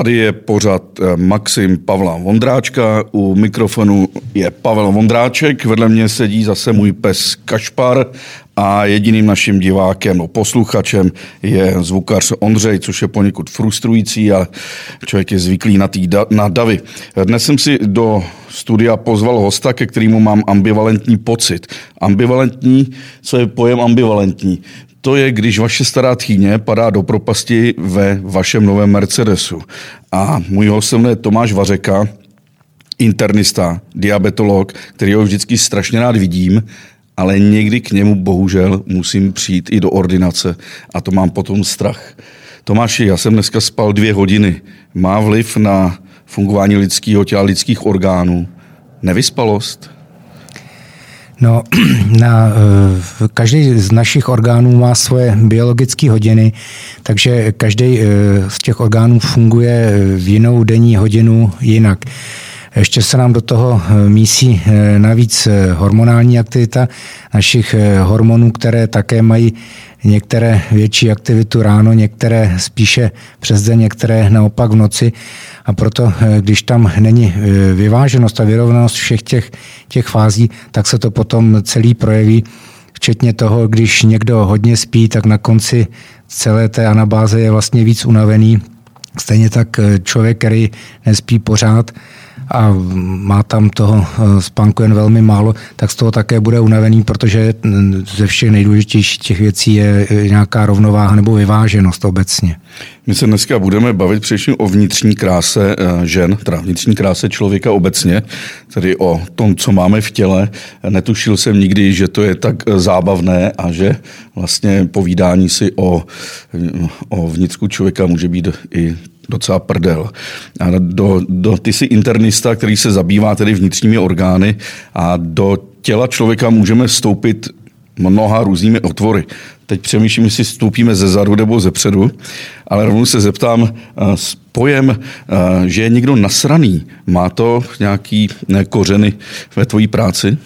Tady je pořad eh, Maxim Pavla Vondráčka, u mikrofonu je Pavel Vondráček, vedle mě sedí zase můj pes Kašpar a jediným naším divákem, no posluchačem je zvukař Ondřej, což je poněkud frustrující a člověk je zvyklý na, tý na davy. Dnes jsem si do studia pozval hosta, ke kterému mám ambivalentní pocit. Ambivalentní, co je pojem ambivalentní? To je, když vaše stará tchýně padá do propasti ve vašem novém Mercedesu. A můj host je Tomáš Vařeka, internista, diabetolog, který ho vždycky strašně rád vidím, ale někdy k němu bohužel musím přijít i do ordinace a to mám potom strach. Tomáši, já jsem dneska spal dvě hodiny. Má vliv na fungování lidského těla, lidských orgánů. Nevyspalost? No, na, eh, každý z našich orgánů má svoje biologické hodiny, takže každý eh, z těch orgánů funguje v jinou denní hodinu jinak. Ještě se nám do toho eh, mísí navíc hormonální aktivita našich hormonů, které také mají některé větší aktivitu ráno, některé spíše přes den, některé naopak v noci. A proto, eh, když tam není eh, vyváženost a vyrovnanost všech těch, těch fází, tak se to potom celý projeví, včetně toho, když někdo hodně spí, tak na konci celé té anabáze je vlastně víc unavený. Stejně tak eh, člověk, který nespí pořád, a má tam toho eh, spánku jen velmi málo, tak z toho také bude unavený, protože ze všech nejdůležitějších těch věcí je nějaká rovnováha nebo vyváženost obecně. My se dneska budeme bavit především o vnitřní kráse eh, žen, teda vnitřní kráse člověka obecně, tedy o tom, co máme v těle. Netušil jsem nikdy, že to je tak eh, zábavné a že vlastně povídání si o, o vnitřku člověka může být i docela prdel. A do, do, ty jsi internista, který se zabývá tedy vnitřními orgány a do těla člověka můžeme vstoupit mnoha různými otvory. Teď přemýšlím, jestli vstoupíme ze zadu nebo ze předu, ale rovnou se zeptám, eh, s pojem, eh, že je někdo nasraný, má to nějaký kořeny ve tvojí práci?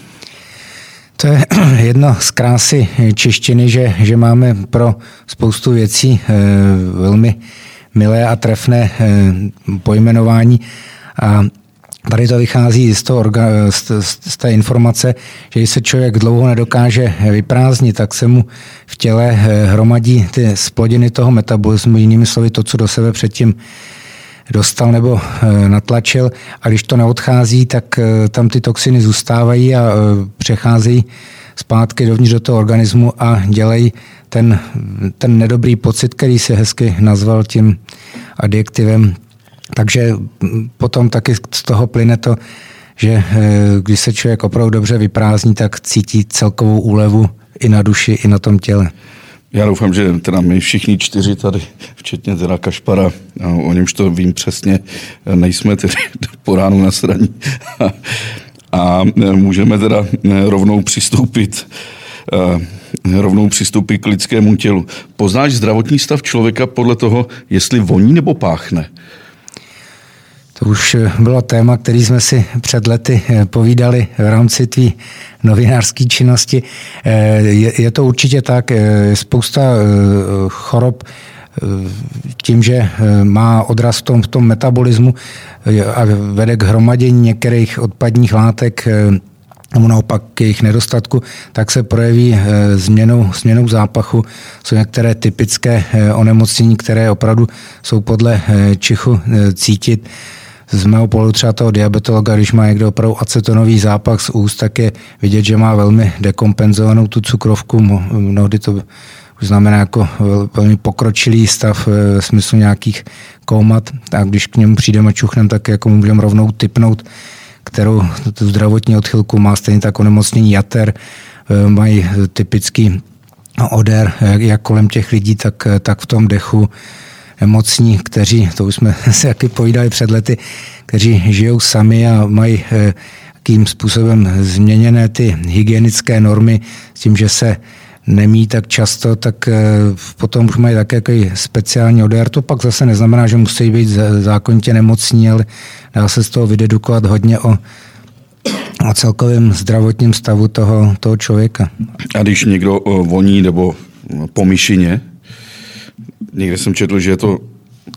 To je jedna z krásy češtiny, že, že máme pro spoustu věcí eh, velmi milé a trefné eh, pojmenování. A Tady to vychází z, toho, z, té informace, že když se člověk dlouho nedokáže vyprázdnit, tak se mu v těle eh, hromadí ty splodiny toho metabolismu, jinými slovy to, co do sebe předtím dostal nebo eh, natlačil a když to neodchází, tak tam ty toxiny zůstávají a přecházejí zpátky dovnitř do toho organismu a dělají ten, ten nedobrý pocit, který si hezky nazval tím adjektivem. Takže potom taky z toho plyne to, že eh, když se člověk opravdu dobře vyprázdní, tak cítí celkovou úlevu i na duši, i na tom těle. Já doufám, že teda my všichni čtyři tady, včetně teda Kašpara, o němž to vím přesně, nejsme tedy po ránu na straně. A můžeme teda rovnou přistoupit Eh, rovnou přistoupit k lidskému tělu. Poznáš zdravotní stav člověka podle toho, jestli voní nebo páchne? To už eh, bylo téma, který jsme si před lety eh, povídali v rámci té novinářské činnosti. Je, to určitě tak. Spousta chorob tím, že má odraz v tom, v tom metabolismu a vede k hromadění některých odpadních látek nebo naopak k jejich nedostatku, tak se projeví eh, změnou, změnou zápachu. Jsou některé typické eh, onemocnění, které opravdu jsou podle eh, čichu cítit. Z mého pohledu třeba toho diabetologa, když má někdo opravdu acetonový zápach z úst, tak je vidět, že má velmi dekompenzovanou tu cukrovku. Mnohdy to už znamená jako velmi pokročilý stav v smyslu nějakých koumat. A když k němu přijdeme čuchnem, tak jako můžeme rovnou typnout kterou tu zdravotní odchylku má stejně tak onemocnění jater, eh, mají typický odér, jak kolem těch lidí, tak, tak v tom dechu. Emocní, kteří, to už jsme si jaký povídali před lety, kteří žijou sami a mají jakým eh, způsobem změněné ty hygienické normy s tím, že se nemí tak často, tak eh, potom už mají také jaký speciální odér. To pak zase neznamená, že musí být zákonitě nemocní, ale dá se z toho vydedukovat hodně o, o celkovém zdravotním stavu toho, toho člověka. A když někdo voní nebo po myšině, někde jsem četl, že je to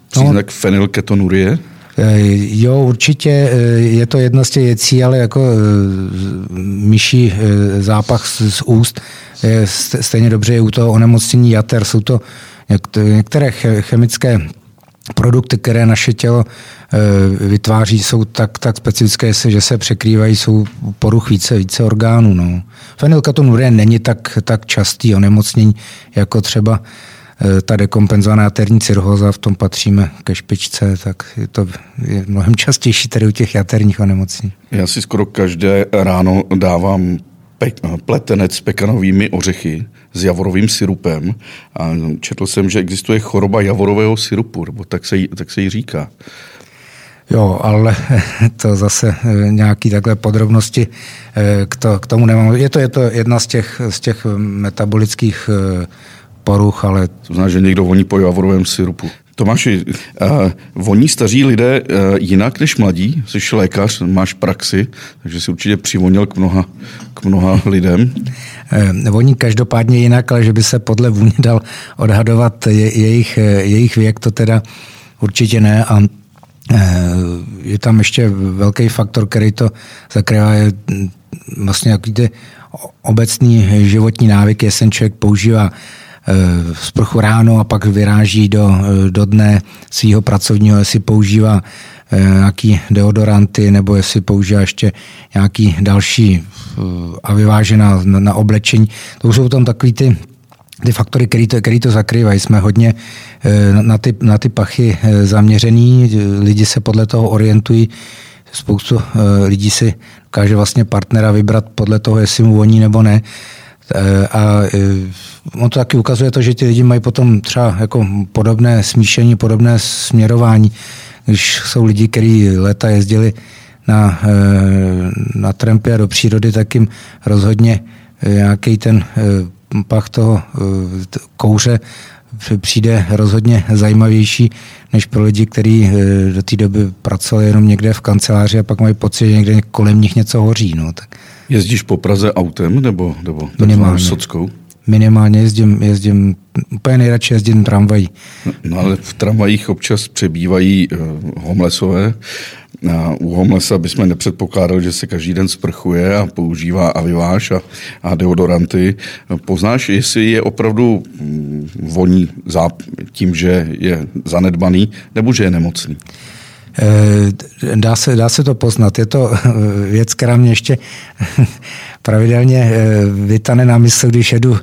příznak no, fenylketonurie? Jo, určitě je to jedna z těch věcí, ale jako myší zápach z úst je stejně dobře je u toho onemocnění jater. Jsou to některé chemické produkty, které naše tělo vytváří, jsou tak, tak specifické, že se překrývají, jsou poruch více, více orgánů. No. Fenylketonurie není tak, tak častý onemocnění, jako třeba ta dekompenzovaná jaterní cirhóza, v tom patříme ke špičce, tak je to je mnohem častější tady u těch jaterních onemocnění. Já si skoro každé ráno dávám pletenec s pekanovými ořechy s javorovým syrupem a četl jsem, že existuje choroba javorového syrupu, nebo tak se, jí, tak se jí říká. Jo, ale to zase eh, nějaký takhle podrobnosti eh, k, to, k tomu nemám. Je to, je to jedna z těch, z těch metabolických poruch, ale... To znamená, že někdo voní po javorovém syrupu. Tomáši, uh, voní staří lidé uh, jinak než mladí? Jsi lékař, máš praxi, takže si určitě přivonil k mnoha, k mnoha lidem. Uh, voní každopádně jinak, ale že by se podle vůně dal odhadovat je, jejich, jejich věk, to teda určitě ne. A je tam ještě velký faktor, který to zakrývá, je vlastně jaký obecný životní návyk, jestli ten člověk používá Eh, sprchu ráno a pak vyráží do, eh, do dne svého pracovního, jestli používá eh, nějaký deodoranty nebo jestli používá ještě nějaký další a vyváže na, na, na oblečení. To jsou tam takový ty ty faktory, který to, který to zakrývají. Jsme hodně na ty, na ty pachy zaměřený, lidi se podle toho orientují, spoustu lidí si dokáže vlastně partnera vybrat podle toho, jestli mu voní nebo ne. Eh, a eh, on to taky ukazuje to, že ty lidi mají potom třeba jako podobné smíšení, podobné směrování. Když jsou lidi, kteří leta jezdili na, eh, na trampy do přírody, tak jim rozhodně nějaký ten pach toho kouře přijde rozhodně zajímavější, než pro lidi, kteří do té doby pracovali jenom někde v kanceláři a pak mají pocit, že někde kolem nich něco hoří. No, tak. Jezdíš po Praze autem nebo, nebo Minimálně. sockou? Minimálně jezdím, jezdím, úplně nejradši jezdím tramvají. No, no ale v tramvajích občas přebývají uh, homelessové. A u homelessa bychom nepředpokládali, že se každý den sprchuje a používá aviváž a, a deodoranty. Poznáš, jestli je opravdu mm, voní tím, že je zanedbaný, nebo že je nemocný? Eh, dá se, dá se to poznat. Je to eh, věc, která mě ještě pravidelně eh, vytane na mysl, když jedu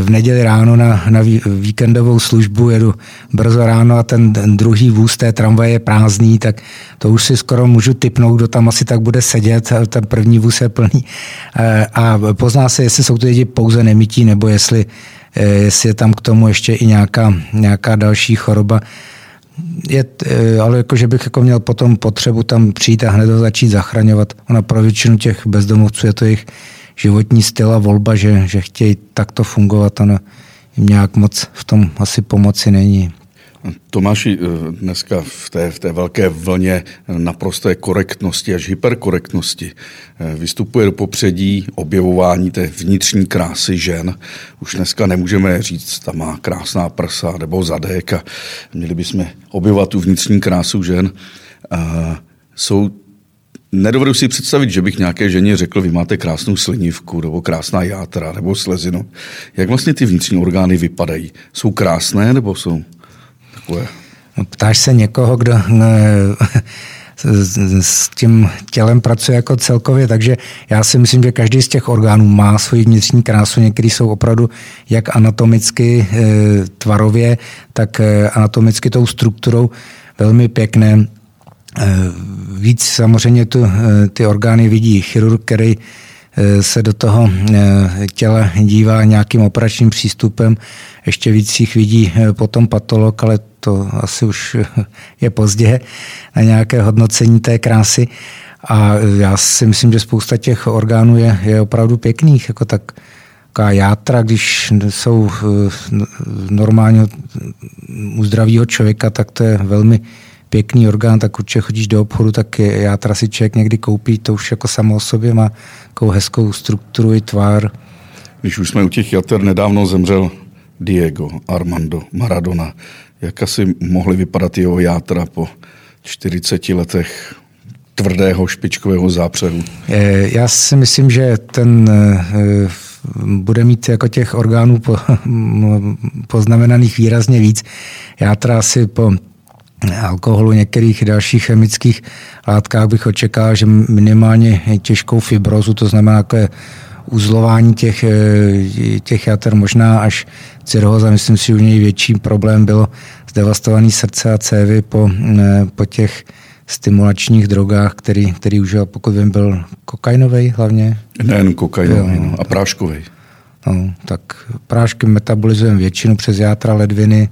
v neděli ráno na, na víkendovou službu, jedu brzo ráno a ten, druhý vůz té tramvaje je prázdný, tak to už si skoro můžu typnout, kdo tam asi tak bude sedět, ten první vůz je plný. A pozná se, jestli jsou to lidi pouze nemítí, nebo jestli, jestli je tam k tomu ještě i nějaká, nějaká další choroba je, eh, ale jako, že bych jako měl potom potřebu tam přijít a hned začít zachraňovat. Ona pro většinu těch bezdomovců je to jejich životní styl a volba, že, že chtějí takto fungovat. Ono jim nějak moc v tom asi pomoci není. Tomáši, eh, dneska v té, v té velké vlně naprosté korektnosti až hyperkorektnosti eh, vystupuje do popředí objevování té vnitřní krásy žen. Už dneska nemůžeme říct, ta má krásná prsa nebo zadek a měli bychom objevovat tu vnitřní krásu žen. A jsou Nedovedu si představit, že bych nějaké ženě řekl, vy máte krásnou slinivku, nebo krásná játra, nebo slezinu. Jak vlastně ty vnitřní orgány vypadají? Jsou krásné, nebo jsou takové? No, ptáš se někoho, kdo s tím tělem pracuje jako celkově, takže já si myslím, že každý z těch orgánů má svoji vnitřní krásu, některý jsou opravdu jak anatomicky, e, tvarově, tak e, anatomicky tou strukturou velmi pěkné. E, víc samozřejmě tu, ty orgány vidí chirurg, který se do toho těla dívá nějakým operačním přístupem. Ještě víc jich vidí potom patolog, ale to asi už je pozdě na nějaké hodnocení té krásy. A já si myslím, že spousta těch orgánů je, je opravdu pěkných, jako tak taková játra, když jsou normálně u zdravého člověka, tak to je velmi pěkný orgán, tak určitě chodíš do obchodu, tak játra si člověk někdy koupí, to už jako samo o sobě má takovou hezkou strukturu i tvár. Když už jsme u těch jater, nedávno zemřel Diego Armando Maradona. Jak asi mohly vypadat jeho játra po 40 letech tvrdého špičkového zápřehu? Já si myslím, že ten bude mít jako těch orgánů po, poznamenaných výrazně víc. Játra asi po alkoholu, některých dalších chemických látkách bych očekával, že minimálně těžkou fibrozu, to znamená jako uzlování těch, těch jater, možná až cirhoza. Myslím si, že u něj větší problém bylo zdevastovaný srdce a cévy po, po těch stimulačních drogách, který, který užil, pokud vím, byl kokainový hlavně. Nejen kokainový, no, a práškový. No, tak prášky metabolizujeme většinu přes játra ledviny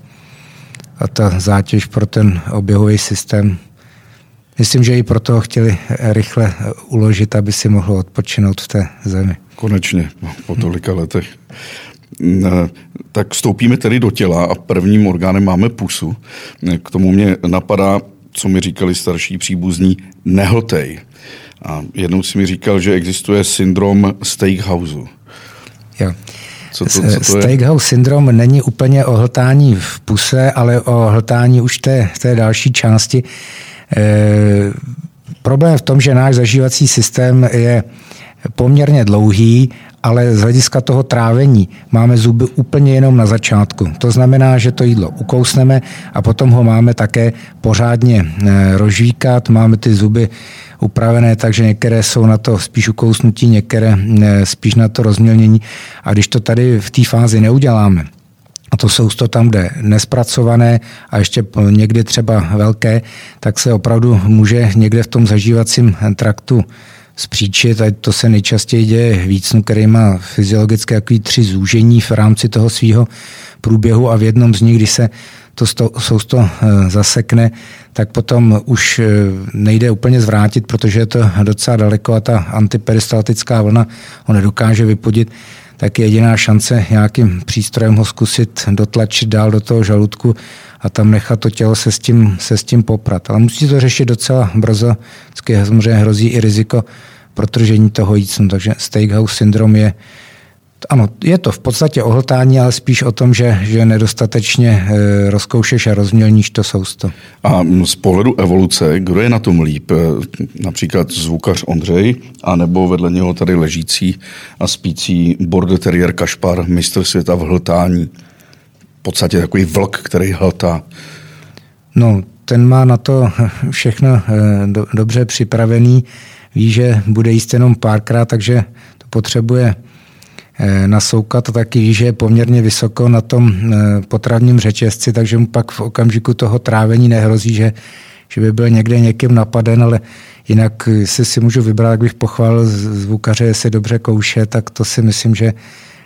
a ta zátěž pro ten oběhový systém. Myslím, že i proto chtěli rychle uložit, aby si mohlo odpočinout v té zemi. Konečně, po tolika letech. Tak vstoupíme tedy do těla a prvním orgánem máme pusu. K tomu mě napadá co mi říkali starší příbuzní, nehltej. A jednou si mi říkal, že existuje syndrom steakhouse. Jo. Co to, co to Steakhouse syndrom není úplně o hltání v puse, ale o hltání už té, té další části. E, problém v tom, že náš zažívací systém je poměrně dlouhý ale z hlediska toho trávení máme zuby úplně jenom na začátku. To znamená, že to jídlo ukousneme a potom ho máme také pořádně eh, rozžvíkat. Máme ty zuby upravené, takže některé jsou na to spíš ukousnutí, některé eh, spíš na to rozmělnění. A když to tady v té fázi neuděláme, a to sousto tam, kde nespracované a ještě někdy třeba velké, tak se opravdu může někde v tom zažívacím traktu zpříčit, a to se nejčastěji děje vícnu, který má fyziologické jaký tři zúžení v rámci toho svého průběhu a v jednom z nich, když se to sousto eh, zasekne, tak potom už eh, nejde úplně zvrátit, protože je to docela daleko a ta antiperistaltická vlna ho nedokáže vypodit, tak je jediná šance nějakým přístrojem ho zkusit dotlačit dál do toho žaludku a tam nechat to tělo se s tím, se s tím poprat. Ale musí to řešit docela brzo, samozřejmě hrozí i riziko protržení toho jícnu, takže steakhouse syndrom je ano, je to v podstatě ohltání, ale spíš o tom, že, že nedostatečně e, rozkoušeš a rozmělníš to sousto. A z pohledu evoluce, kdo je na tom líp? E, například zvukař Ondřej, anebo vedle něho tady ležící a spící border terrier Kašpar, mistr světa v hltání? V podstatě takový vlk, který hltá. No, ten má na to všechno e, do, dobře připravený. Ví, že bude jíst jenom párkrát, takže to potřebuje Eh, nasoukat a taky ví, že je poměrně vysoko na tom eh, potravním řetězci, takže mu pak v okamžiku toho trávení nehrozí, že, že by byl někde někým napaden, ale jinak si si můžu vybrat, jak bych pochválil zvukaře, jestli dobře kouše, tak to si myslím, že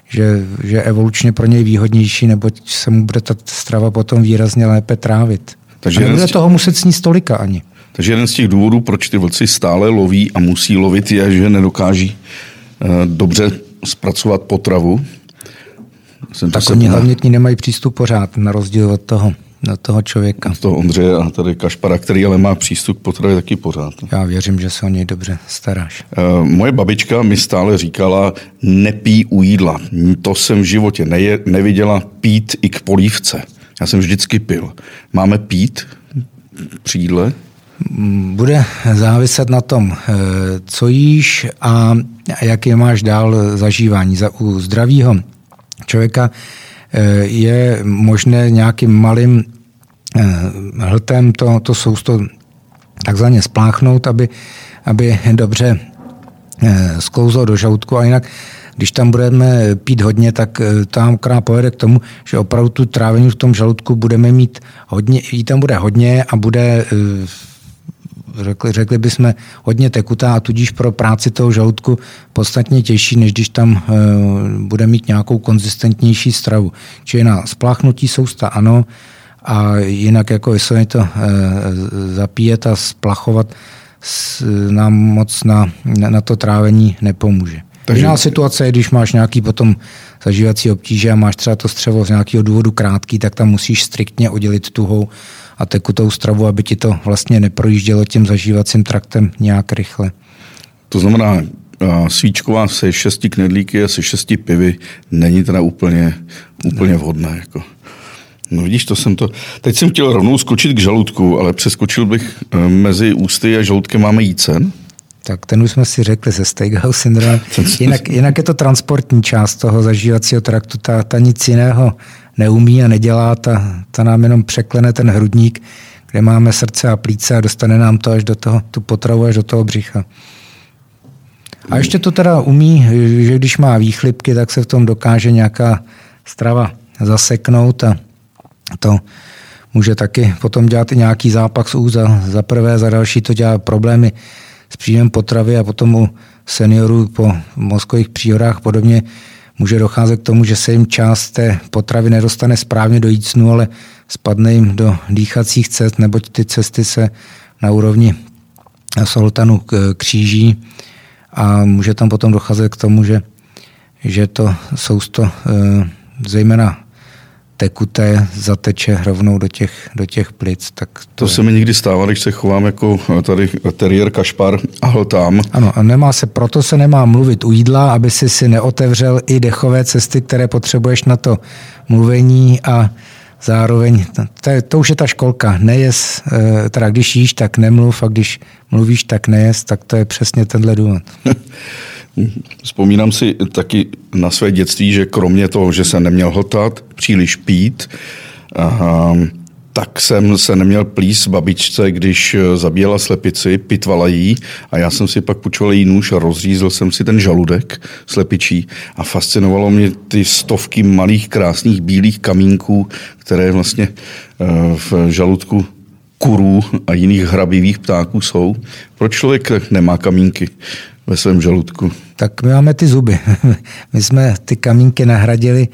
že, že evolučně pro něj výhodnější, neboť se mu bude ta strava potom výrazně lépe trávit. Takže a nebude těch... toho muset sníst tolika ani. Takže jeden z těch důvodů, proč ty vlci stále loví a musí lovit, je, že nedokáží uh, dobře zpracovat potravu. Jsem tak oni hlavně k ní nemají přístup pořád, na rozdíl od toho, od toho člověka. Od toho Ondřeje a tady Kašpara, který ale má přístup k potravě taky pořád. Já věřím, že se o něj dobře staráš. Uh, moje babička mi stále říkala, nepí u jídla. To jsem v životě neje, neviděla pít i k polívce. Já jsem vždycky pil. Máme pít při jídle? Bude záviset na tom, eh, co jíš a jaké máš dál zažívání. U zdravého člověka eh, je možné nějakým malým eh, hltem to, to sousto takzvaně spláchnout, aby, aby dobře sklouzlo do žaludku a jinak když tam budeme pít hodně, tak tam krát povede k tomu, že opravdu tu trávení v tom žaludku budeme mít hodně, jí tam bude hodně a bude řekli, řekli bychom, hodně tekutá a tudíž pro práci toho žaludku podstatně těžší, než když tam e, bude mít nějakou konzistentnější stravu. Čili na spláchnutí sousta ano, a jinak jako jestli to e, zapíjet a splachovat s, nám moc na, na to trávení nepomůže. Takže... Jiná situace je, když máš nějaký potom zažívací obtíže a máš třeba to střevo z nějakého důvodu krátký, tak tam musíš striktně oddělit tuhou a tekutou stravu, aby ti to vlastně neprojíždělo tím zažívacím traktem nějak rychle. To znamená, svíčková se šesti knedlíky a se šesti pivy není teda úplně, úplně vhodné. Jako. No vidíš, to jsem to... Teď jsem chtěl rovnou skočit k žaludku, ale přeskočil bych eh, mezi ústy a žaludkem máme jícen. Tak ten už jsme si řekli se Steakhouse syndromem. Jinak, jinak je to transportní část toho zažívacího traktu. Ta, ta nic jiného neumí a nedělá, ta, ta nám jenom překlene ten hrudník, kde máme srdce a plíce a dostane nám to až do toho, tu potravu až do toho břicha. A ještě to teda umí, že když má výchlipky, tak se v tom dokáže nějaká strava zaseknout a to může taky potom dělat i nějaký zápach z úst. Za, za prvé, za další to dělá problémy s příjmem potravy a potom u seniorů po mozkových příhodách podobně může docházet k tomu, že se jim část té potravy nedostane správně do jícnu, ale spadne jim do dýchacích cest, neboť ty cesty se na úrovni soltanu kříží. A může tam potom docházet k tomu, že, že to sousto eh, zejména tekuté zateče rovnou do těch, do těch plic. Tak to, to se mi někdy stává, když se chovám jako tady teriér kašpar a hltám. Ano, a nemá se, proto se nemá mluvit u jídla, aby si si neotevřel i dechové cesty, které potřebuješ na to mluvení a zároveň, to, to už je ta školka, nejes, eh, teda když jíš, tak nemluv a když mluvíš, tak nejes, tak to je přesně tenhle důvod. Vzpomínám si taky na své dětství, že kromě toho, že jsem neměl hltat, příliš pít, aha, tak jsem se neměl plís babičce, když zabíjela slepici, pitvala jí a já jsem si pak půjčoval jí nůž a rozřízl jsem si ten žaludek slepičí a fascinovalo mě ty stovky malých krásných bílých kamínků, které vlastně eh, v žaludku kurů a jiných hrabivých ptáků jsou. Proč člověk nemá kamínky ve svém žaludku? Tak my máme ty zuby. My jsme ty kamínky nahradili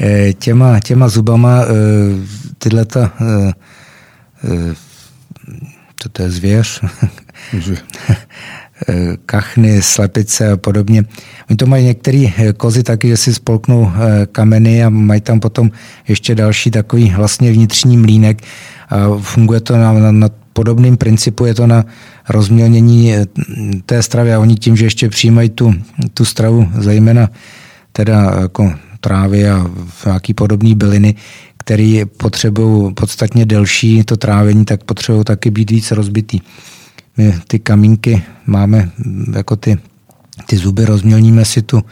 eh, těma, těma zubama. Eh, tyhle ta, co to je zvěř? kachny, slepice a podobně. Oni to mají některé kozy taky, že si spolknou kameny a mají tam potom ještě další takový vlastně vnitřní mlínek a funguje to na, na, na podobným principu, je to na rozmělnění eh, té stravy a oni tím, že ještě přijímají tu, tu stravu, zejména teda jako trávy a nějaký podobný byliny, které potřebují podstatně delší to trávení, tak potřebují taky být víc rozbitý. My ty kamínky máme jako ty, ty zuby, rozmělníme si tu,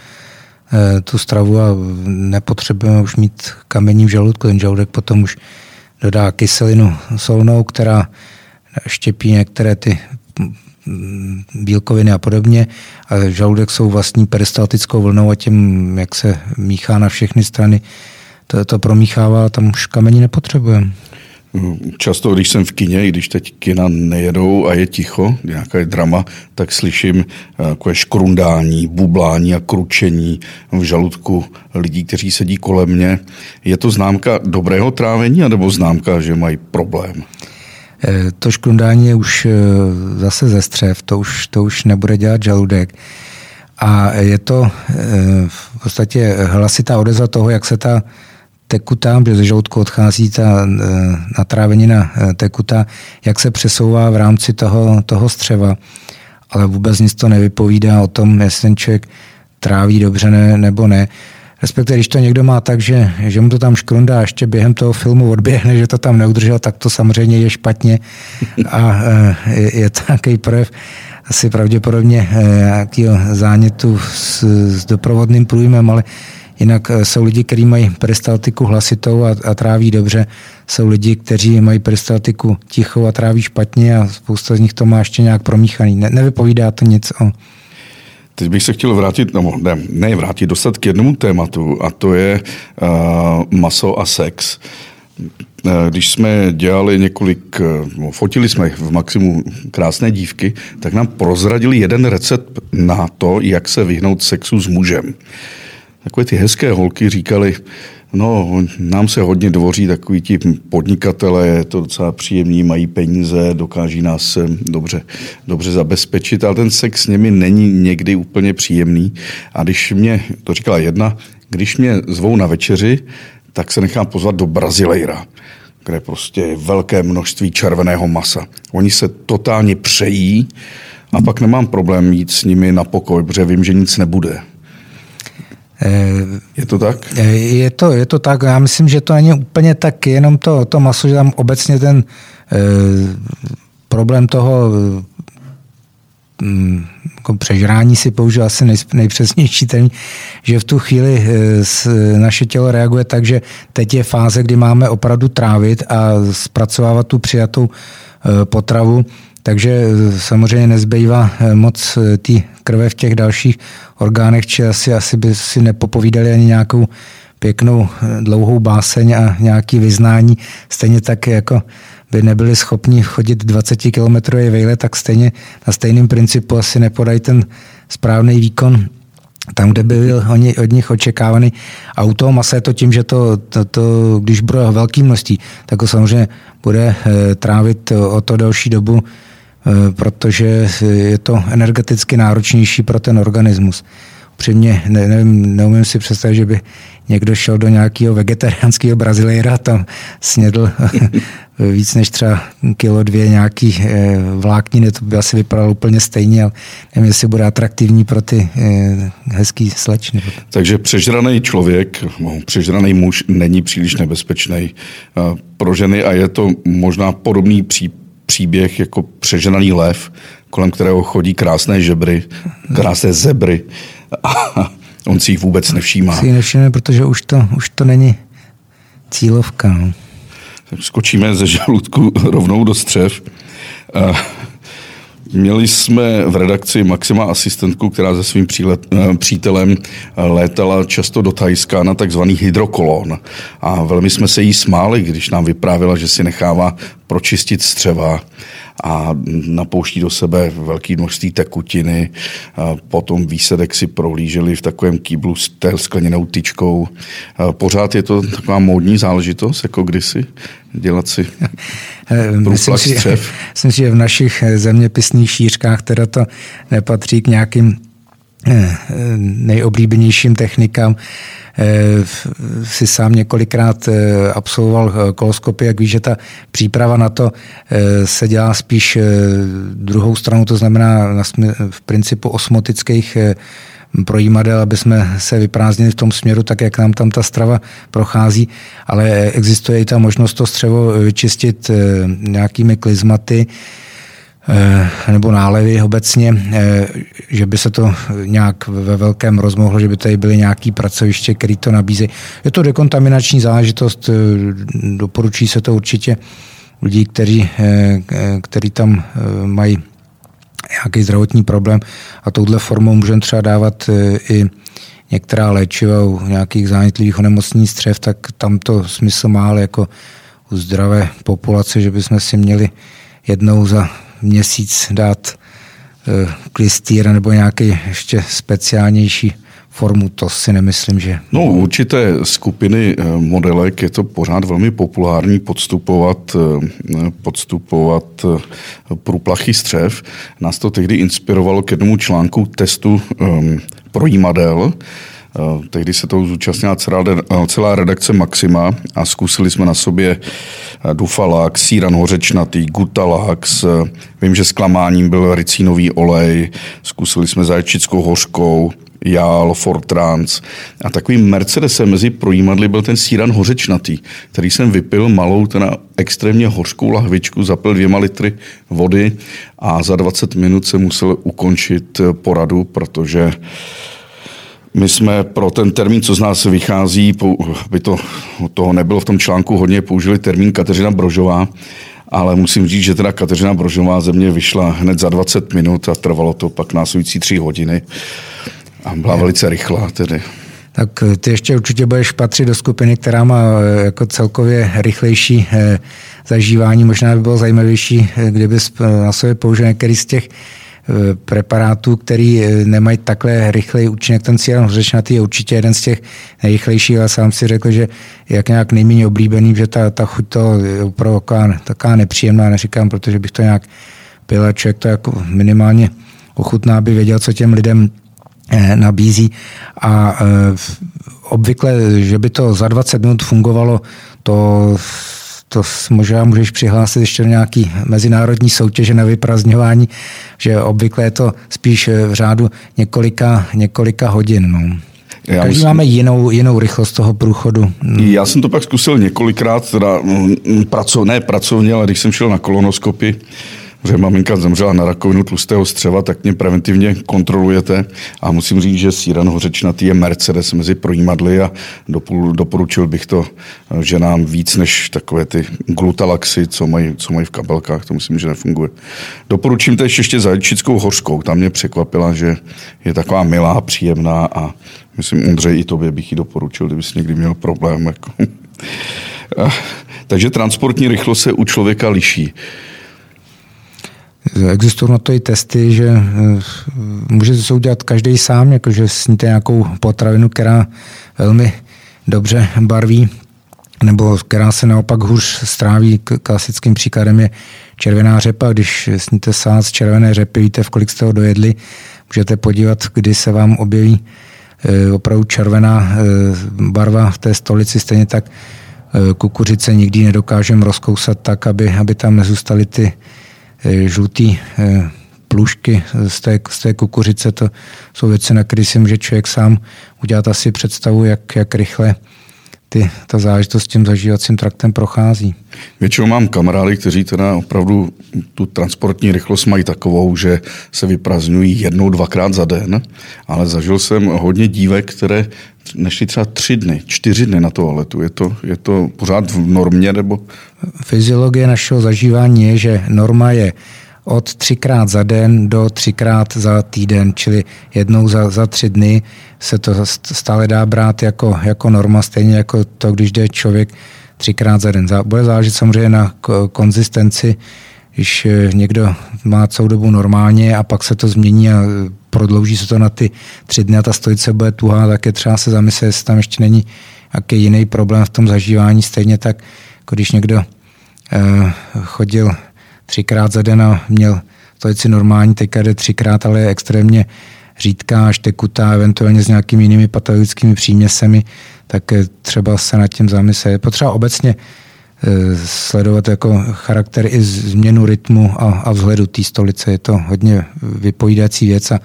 eh, tu stravu a nepotřebujeme už mít kamení v žaludku. Ten žaludek potom už dodá kyselinu solnou, která štěpí některé ty bílkoviny a podobně. A žaludek jsou vlastní peristaltickou vlnou a tím, jak se míchá na všechny strany, to, to promíchává, tam už kamení nepotřebujeme. Často, když jsem v kině, i když teď kina nejedou a je ticho, nějaká je drama, tak slyším takové škrundání, bublání a kručení v žaludku lidí, kteří sedí kolem mě. Je to známka dobrého trávení, anebo známka, že mají problém? Eh, to škrundání je už eh, zase ze střev, to už, to už nebude dělat žaludek. A je to v podstatě hlasitá odezva toho, jak se ta tekutá, protože ze žaludku odchází ta natrávenina tekutá, jak se přesouvá v rámci toho, toho střeva. Ale vůbec nic to nevypovídá o tom, jestli ten člověk tráví dobře ne, nebo ne. Respektive, když to někdo má tak, že, že mu to tam škrundá a ještě během toho filmu odběhne, že to tam neudržel, tak to samozřejmě je špatně a e, je, je nějaký projev asi pravděpodobně nějakého zánětu s, s doprovodným průjmem, ale Jinak eh, jsou lidi, kteří mají peristaltiku hlasitou a, a tráví dobře. Jsou lidi, kteří mají peristaltiku tichou a tráví špatně a spousta z nich to má ještě nějak promíchaný. Ne, nevypovídá to nic o Teď bych se chtěl vrátit, no ne, ne vrátit, dostat k jednomu tématu a to je uh, maso a sex. Eh, když jsme dělali několik, no, fotili jsme v Maximu krásné dívky, tak nám prozradili jeden recept na to, jak se vyhnout sexu s mužem takové ty hezké holky říkali, no, nám se hodně dvoří takový ti podnikatelé, je to docela příjemný, mají peníze, dokáží nás dobře, dobře zabezpečit, ale ten sex s nimi není někdy úplně příjemný. A když mě, to říkala jedna, když mě zvou na večeři, tak se nechám pozvat do Brazilejra, kde prostě je velké množství červeného masa. Oni se totálně přejí, A pak nemám problém jít s nimi na pokoj, protože vím, že nic nebude. Je to tak? Je to, je to tak. Já myslím, že to není úplně tak jenom to, to maso, že tam obecně ten eh, problém toho hm, jako přežrání si použil asi nej, nejpřesnější ten, že v tu chvíli eh, naše tělo reaguje tak, že teď je fáze, kdy máme opravdu trávit a zpracovávat tu přijatou eh, potravu takže eh, samozřejmě nezbývá eh, moc eh, té krve v těch dalších orgánech, či asi, asi by si nepopovídali ani nějakou pěknou dlouhou báseň a nějaký vyznání. Stejně tak jako by nebyli schopni chodit 20 km vejle, tak stejně na stejným principu asi nepodají ten správný výkon tam, kde by byl od nich očekávaný. A u toho masa je to tím, že to, to, to když bude velký množství, tak to samozřejmě bude trávit o to delší dobu protože je to energeticky náročnější pro ten organismus. Upřímně ne, neumím si představit, že by někdo šel do nějakého vegetariánského Brazilejra tam snědl víc než třeba kilo dvě nějaký eh, vlákniny, to by asi vypadalo úplně stejně, ale nevím, jestli bude atraktivní pro ty eh, hezký slečny. Takže přežraný člověk, no, přežraný muž není příliš nebezpečný pro ženy a je to možná podobný případ příběh jako přeženaný lev, kolem kterého chodí krásné žebry, krásné zebry a on si jich vůbec nevšímá. Si nevšimne, protože už to, už to není cílovka. No. Tak skočíme ze žaludku rovnou do střev. Měli jsme v redakci Maxima asistentku, která se svým přílet, eh, přítelem létala často do Thajska na takzvaný hydrokolon. A velmi jsme se jí smáli, když nám vyprávila, že si nechává pročistit střeva a napouští do sebe velké množství tekutiny. A potom výsledek si prohlíželi v takovém kýblu s té skleněnou tyčkou. Pořád je to taková módní záležitost, jako kdysi, dělat si myslím si, myslím si, že v našich zeměpisných šířkách teda to nepatří k nějakým nejoblíbenějším technikám. Eh, si sám několikrát eh, absolvoval eh, koloskopy, jak víš, že ta příprava na to se dělá spíš druhou stranu, to znamená v principu osmotických projímadel, aby jsme se vyprázdnili v tom směru, tak jak nám tam ta strava prochází, ale existuje i ta možnost to střevo vyčistit nějakými klizmaty, Eh, nebo nálevy obecně, eh, že by se to nějak ve velkém rozmohlo, že by tady byly nějaké pracoviště, které to nabízí. Je to dekontaminační záležitost, eh, doporučí se to určitě lidí, kteří, kteří tam mají nějaký zdravotní problém a touhle formou můžeme třeba dávat i některá léčiva u nějakých zánětlivých onemocnění střev, tak tam to smysl má, ale jako u zdravé populace, že bychom si měli jednou za měsíc dát eh, klistýr nebo nějaký ještě speciálnější formu, to si nemyslím, že... No, určité skupiny eh, modelek je to pořád velmi populární podstupovat, eh, podstupovat průplachy střev. Nás to tehdy inspirovalo k jednomu článku testu um, projímadel, tehdy se toho zúčastnila eh, celá redakce Maxima a zkusili jsme na sobě eh, Dufalax, síran hořečnatý, Gutalax, vím, že zklamáním byl ricínový olej, zkusili jsme zaječickou hořkou, Jál, Fortrans a takovým Mercedesem mezi projímadly byl ten síran hořečnatý, který jsem vypil malou, teda extrémně hořkou lahvičku, zapil dvěma litry vody a za 20 minut se musel ukončit poradu, protože my jsme pro ten termín, co z nás vychází, by to toho nebylo v tom článku hodně, použili termín Kateřina Brožová, ale musím říct, že teda Kateřina Brožová ze mě vyšla hned za 20 minut a trvalo to pak následující tři hodiny a byla velice rychlá tedy. Tak eh, ty ještě určitě budeš patřit do skupiny, která má eh, jako celkově rychlejší eh, zažívání. Možná by bylo zajímavější, kdyby na sobě použil některý z těch preparátů, který eh, nemají takhle rychlej účinek. Ten cíl hořečnatý je určitě jeden z těch nejrychlejších, ale sám si řekl, že jak nějak nejméně oblíbený, že ta, ta chuť to je opravdu taková, taková nepříjemná, neříkám, protože bych to nějak pil a člověk to jako minimálně ochutná, aby věděl, co těm lidem eh, nabízí. A eh, obvykle, že by to za 20 minut fungovalo, to to možná můžeš přihlásit ještě do nějaký mezinárodní soutěže na vyprazňování, že obvykle je to spíš v řádu několika, několika hodin. No. Já Každý musím... máme jinou, jinou rychlost toho průchodu. Já jsem to pak zkusil několikrát, teda, mm, praco, ne pracovně, ale když jsem šel na kolonoskopy, protože maminka zemřela na rakovinu tlustého střeva, tak mě preventivně kontrolujete a musím říct, že síran hořečnatý je Mercedes mezi projímadly a doporučil bych to ženám víc než takové ty glutalaxy, co mají, co mají v kabelkách, to myslím, že nefunguje. Doporučím teď ještě zajčickou hořkou, tam mě překvapila, že je taková milá, příjemná a myslím, Ondřej, i tobě bych ji doporučil, kdybys někdy měl problém. Jako. Takže transportní rychlost se u člověka liší. Existují na to i testy, že eh, může se udělat každý sám, jakože sníte nějakou potravinu, která velmi dobře barví, nebo která se naopak hůř stráví. Klasickým příkladem je červená řepa. Když sníte sás červené řepy, víte, v kolik jste ho dojedli, můžete podívat, kdy se vám objeví eh, opravdu červená eh, barva v té stolici. Stejně tak kukuřice nikdy nedokážeme rozkousat tak, aby, aby tam nezůstaly ty žlutý eh, plušky z té, z té kukuřice. To jsou věci, na které si může člověk sám udělat asi představu, jak, jak rychle ty, ta záležitost s tím zažívacím traktem prochází. Většinou mám kamarády, kteří teda opravdu tu transportní rychlost mají takovou, že se vyprazňují jednou, dvakrát za den, ale zažil jsem hodně dívek, které nešli třeba tři dny, čtyři dny na toaletu. Je to, je to pořád v normě? nebo? Fyziologie našeho zažívání je, že norma je od třikrát za den do třikrát za týden, čili jednou za, za tři dny se to stále dá brát jako, jako norma, stejně jako to, když jde člověk třikrát za den. Bude záležet samozřejmě na konzistenci, když eh, někdo má celou dobu normálně a pak se to změní a prodlouží se to na ty tři dny a ta stojice bude tuhá, tak je třeba se zamyslet, jestli tam ještě není nějaký jiný problém v tom zažívání. Stejně tak, jako když někdo eh, chodil třikrát za den a měl stojici normální, teďka jde třikrát, ale je extrémně řídká, až tekutá, eventuálně s nějakými jinými patologickými příměsemi, tak třeba se nad tím zamyslet. Je potřeba obecně eh, sledovat jako charakter i změnu rytmu a, a vzhledu té stolice. Je to hodně vypovídající věc a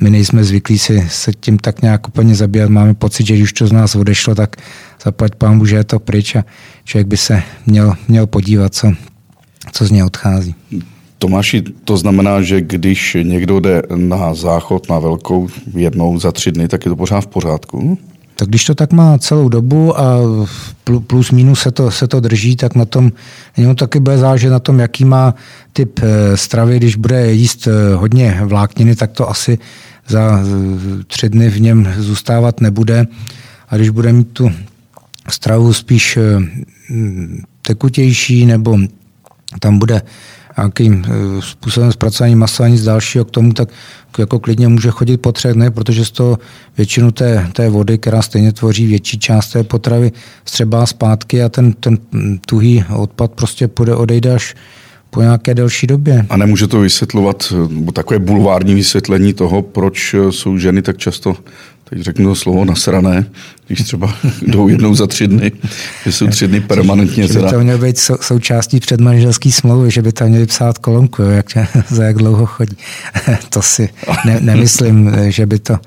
my nejsme zvyklí si se tím tak nějak úplně zabývat. Máme pocit, že už to z nás odešlo, tak zaplať pán že je to pryč a člověk by se měl, měl podívat, co, co z něj odchází. Tomáši, to znamená, že když někdo jde na záchod na velkou jednou za tři dny, tak je to pořád v pořádku? Tak když to tak má celou dobu a plus minus se to, se to drží, tak na tom jenom taky bude záležet na tom, jaký má typ eh, stravy. Když bude jíst eh, hodně vlákniny, tak to asi za eh, tři dny v něm zůstávat nebude. A když bude mít tu stravu spíš tekutější nebo tam bude nějakým eh, způsobem zpracování masa nic dalšího k tomu, tak jako klidně může chodit po třech dnech, protože z toho většinu té, té vody, která stejně tvoří větší část té potravy, střebá zpátky a ten, ten tuhý odpad prostě půjde, odejde až po nějaké delší době. A nemůže to vysvětlovat, takové bulvární vysvětlení toho, proč jsou ženy tak často teď řeknu to slovo nasrané, když třeba jdou jednou za tři dny, že jsou tři dny permanentně. By to mělo být sou, součástí předmanželský smlouvy, že by tam měli psát kolonku, jak, za jak dlouho chodí. to si ne, nemyslím, že by to...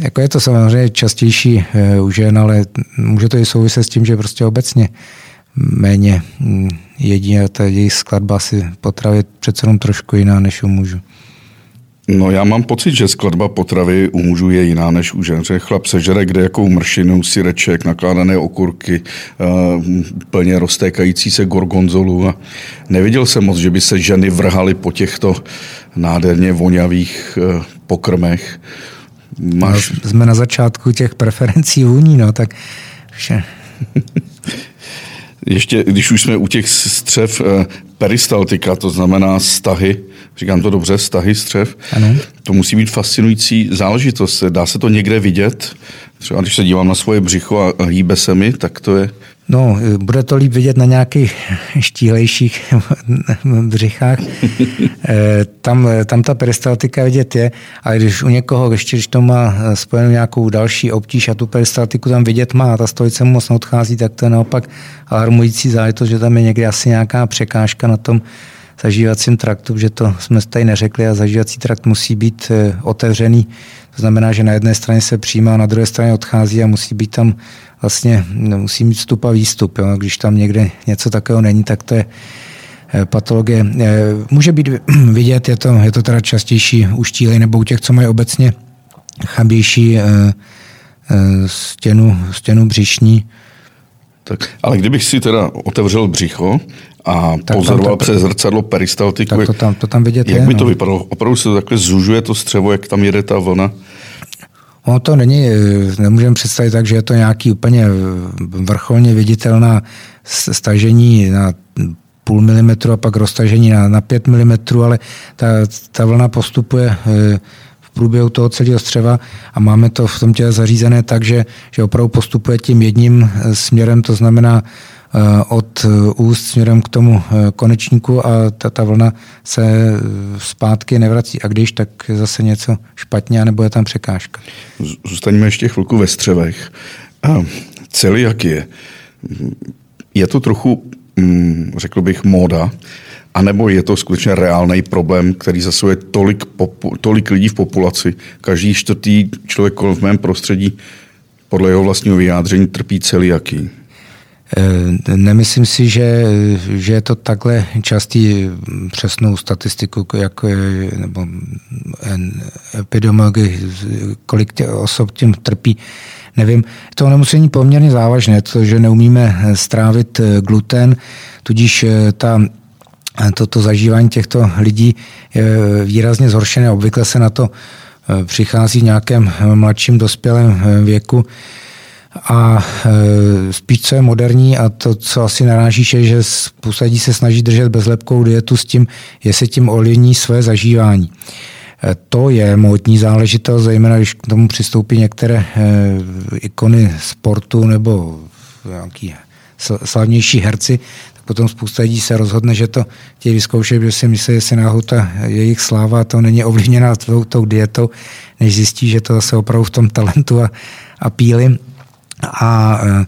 Jako je to samozřejmě častější eh, u žen, ale může to i souviset s tím, že prostě obecně méně hm, jedí a ta jejich skladba si potravit přece jenom trošku jiná než u mužů. No já mám pocit, že skladba potravy u mužů je jiná než u žen. Že chlap sežere kde jakou mršinu, syreček, nakládané okurky, uh, plně roztékající se gorgonzolu. A neviděl jsem moc, že by se ženy vrhaly po těchto nádherně vonavých uh, pokrmech. Máš... No, jsme na začátku těch preferencí vůní, no tak vše. Ještě, když už jsme u těch střev, eh, peristaltika, to znamená stahy, říkám to dobře, stahy střev, ano. to musí být fascinující záležitost. Dá se to někde vidět? Třeba když se dívám na svoje břicho a hýbe se mi, tak to je... No, bude to líp vidět na nějakých štílejších břichách. Eh, tam, tam ta peristaltika vidět je, ale když u někoho, ještě když to má spojenou nějakou další obtíž a tu peristaltiku tam vidět má a ta stojice mu moc neodchází, tak to je naopak alarmující záležitost, že tam je někdy asi nějaká překážka na tom zažívacím traktu, že to jsme tady neřekli a zažívací trakt musí být eh, otevřený. To znamená, že na jedné straně se přijímá, na druhé straně odchází a musí být tam vlastně, musí mít vstup a výstup. Jo. Když tam někde něco takového není, tak to je eh, patologie. Eh, může být vidět, je to, je to teda častější u štíly nebo u těch, co mají obecně chabější stěnu, stěnu břišní. Tak, ale kdybych si teda otevřel břicho a tak pozoroval to, přes zrcadlo peristaltiku. Tak to tam, to tam vidět Jak je, by to no. vypadalo? Opravdu se to takhle zužuje to střevo, jak tam jede ta vlna? Ono to není, nemůžeme představit tak, že je to nějaký úplně vrcholně viditelná stažení na půl milimetru a pak roztažení na, na pět milimetrů, ale ta, ta vlna postupuje eh, v průběhu toho celého střeva a máme to v tom těle zařízené tak, že, že opravdu postupuje tím jedním eh, směrem, to znamená Eh, od eh, úst směrem k tomu eh, konečníku a ta, ta vlna se zpátky nevrací. A když, tak zase něco špatně, nebo je tam překážka. Zůstaňme ještě chvilku ve střevech. A celý jak je? Je to trochu, mm, řekl bych, móda, anebo je to skutečně reálný problém, který zasuje tolik, popu, tolik lidí v populaci. Každý čtvrtý člověk v mém prostředí podle jeho vlastního vyjádření trpí celiaký. Eh, nemyslím si, že, že je to takhle častý přesnou statistiku, jako je, nebo epidemiologi, kolik tě osob tím trpí. Nevím, to onemocnění poměrně závažné, to, že neumíme strávit gluten, tudíž eh, ta toto zažívání těchto lidí je výrazně zhoršené. Obvykle se na to eh, přichází v nějakém mladším dospělém věku. A e, spíš, co je moderní a to, co asi narážíš, je, že spousta lidí se snaží držet bezlepkou dietu s tím, jestli tím ovlivní své zažívání. E, to je módní záležitost, zejména když k tomu přistoupí některé e, ikony sportu nebo nějaký slavnější herci, tak potom spousta lidí se rozhodne, že to chtějí vyzkoušet, že si myslí, že si náhodou ta jejich sláva to není ovlivněná tou, tou dietou, než zjistí, že to zase opravdu v tom talentu a, a píli. A e,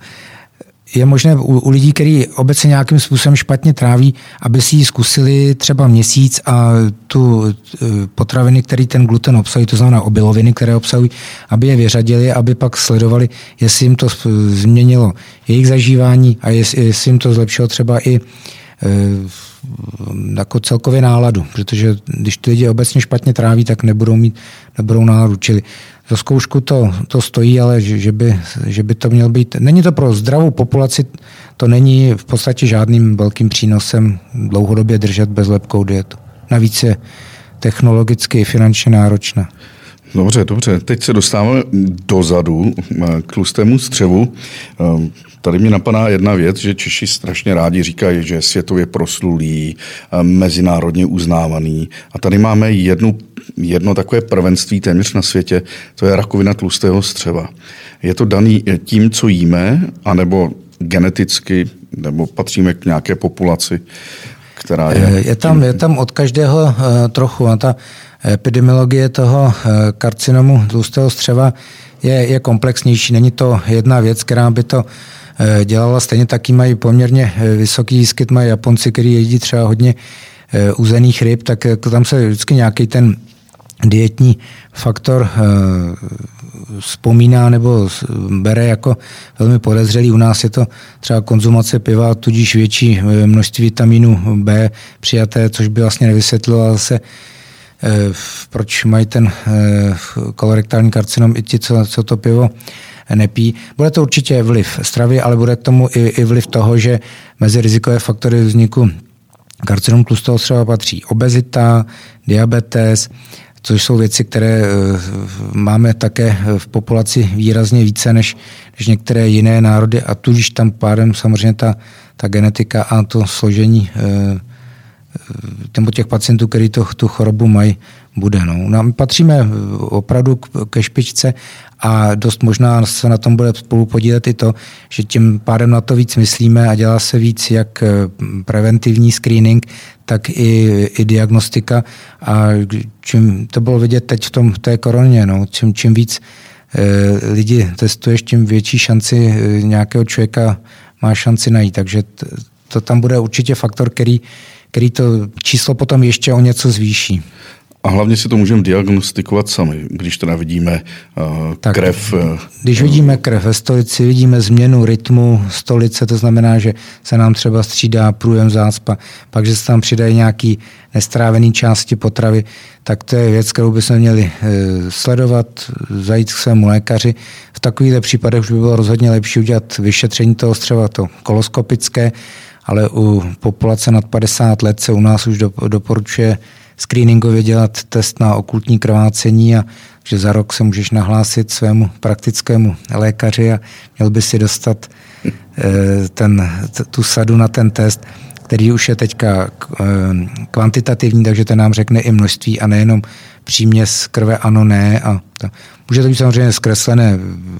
je možné u, u lidí, kteří obecně nějakým způsobem špatně tráví, aby si ji zkusili třeba měsíc a tu e, potraviny, které ten gluten obsahují, to znamená obiloviny, které obsahují, aby je vyřadili, aby pak sledovali, jestli jim to změnilo jejich zažívání a jestli, jim to zlepšilo třeba i e, jako celkově náladu, protože když ty lidi obecně špatně tráví, tak nebudou mít nebudou náladu. Čili za zkoušku to, to stojí, ale že, že, by, že by to mělo být. Není to pro zdravou populaci, to není v podstatě žádným velkým přínosem dlouhodobě držet bezlepkou dietu. Navíc je technologicky i finančně náročná. Dobře, dobře. Teď se dostáváme dozadu k tlustému střevu. Ehm, tady mě napadá jedna věc, že Češi strašně rádi říkají, že je světově proslulý, ehm, mezinárodně uznávaný. A tady máme jednu jedno takové prvenství téměř na světě, to je rakovina tlustého střeva. Je to daný tím, co jíme, anebo geneticky, nebo patříme k nějaké populaci, která je... Je tam, je tam od každého uh, trochu. A ta epidemiologie toho uh, karcinomu tlustého střeva je, je komplexnější. Není to jedna věc, která by to dělala. Stejně taky mají poměrně vysoký výskyt, mají Japonci, který jedí třeba hodně uzených ryb, tak tam se vždycky nějaký ten dietní faktor eh, vzpomíná nebo bere jako velmi podezřelý. U nás je to třeba konzumace piva, tudíž větší eh, množství vitamínu B přijaté, což by vlastně nevysvětlilo zase eh, proč mají ten kolorektální karcinom i ti, co, co to pivo nepí. Bude to určitě vliv stravy, ale bude k tomu i, i vliv toho, že mezi rizikové faktory vzniku karcinom tlustého střeva patří obezita, diabetes, což jsou věci, které eh, máme také v populaci výrazně více než, než některé jiné národy a tudíž tam pádem samozřejmě ta, ta genetika a to složení eh, nebo těch pacientů, kteří to, tu chorobu mají, bude. No. Nám patříme opravdu ke špičce a dost možná se na tom bude spolu podílet i to, že tím pádem na to víc myslíme a dělá se víc jak preventivní screening, tak i, i diagnostika a čím to bylo vidět teď v, tom, v té koroně, no, čím, čím víc e, lidi testuješ, tím větší šanci nějakého člověka má šanci najít, takže to tam bude určitě faktor, který, který to číslo potom ještě o něco zvýší. A hlavně si to můžeme diagnostikovat sami, když teda vidíme uh, tak, krev. Uh, když vidíme krev ve stolici, vidíme změnu rytmu stolice, to znamená, že se nám třeba střídá průjem zácpa, pak, že se tam přidají nějaký nestrávený části potravy, tak to je věc, kterou bychom měli uh, sledovat, zajít k svému lékaři. V takovýchto případech už by bylo rozhodně lepší udělat vyšetření toho střeva, to koloskopické, ale u populace nad 50 let se u nás už doporučuje screeningově dělat test na okultní krvácení a že za rok se můžeš nahlásit svému praktickému lékaři a měl by si dostat eh, ten, tu sadu na ten test, který už je teďka eh, kvantitativní, takže to nám řekne i množství a nejenom příměs krve ano, ne. A to. Může to být samozřejmě zkreslené,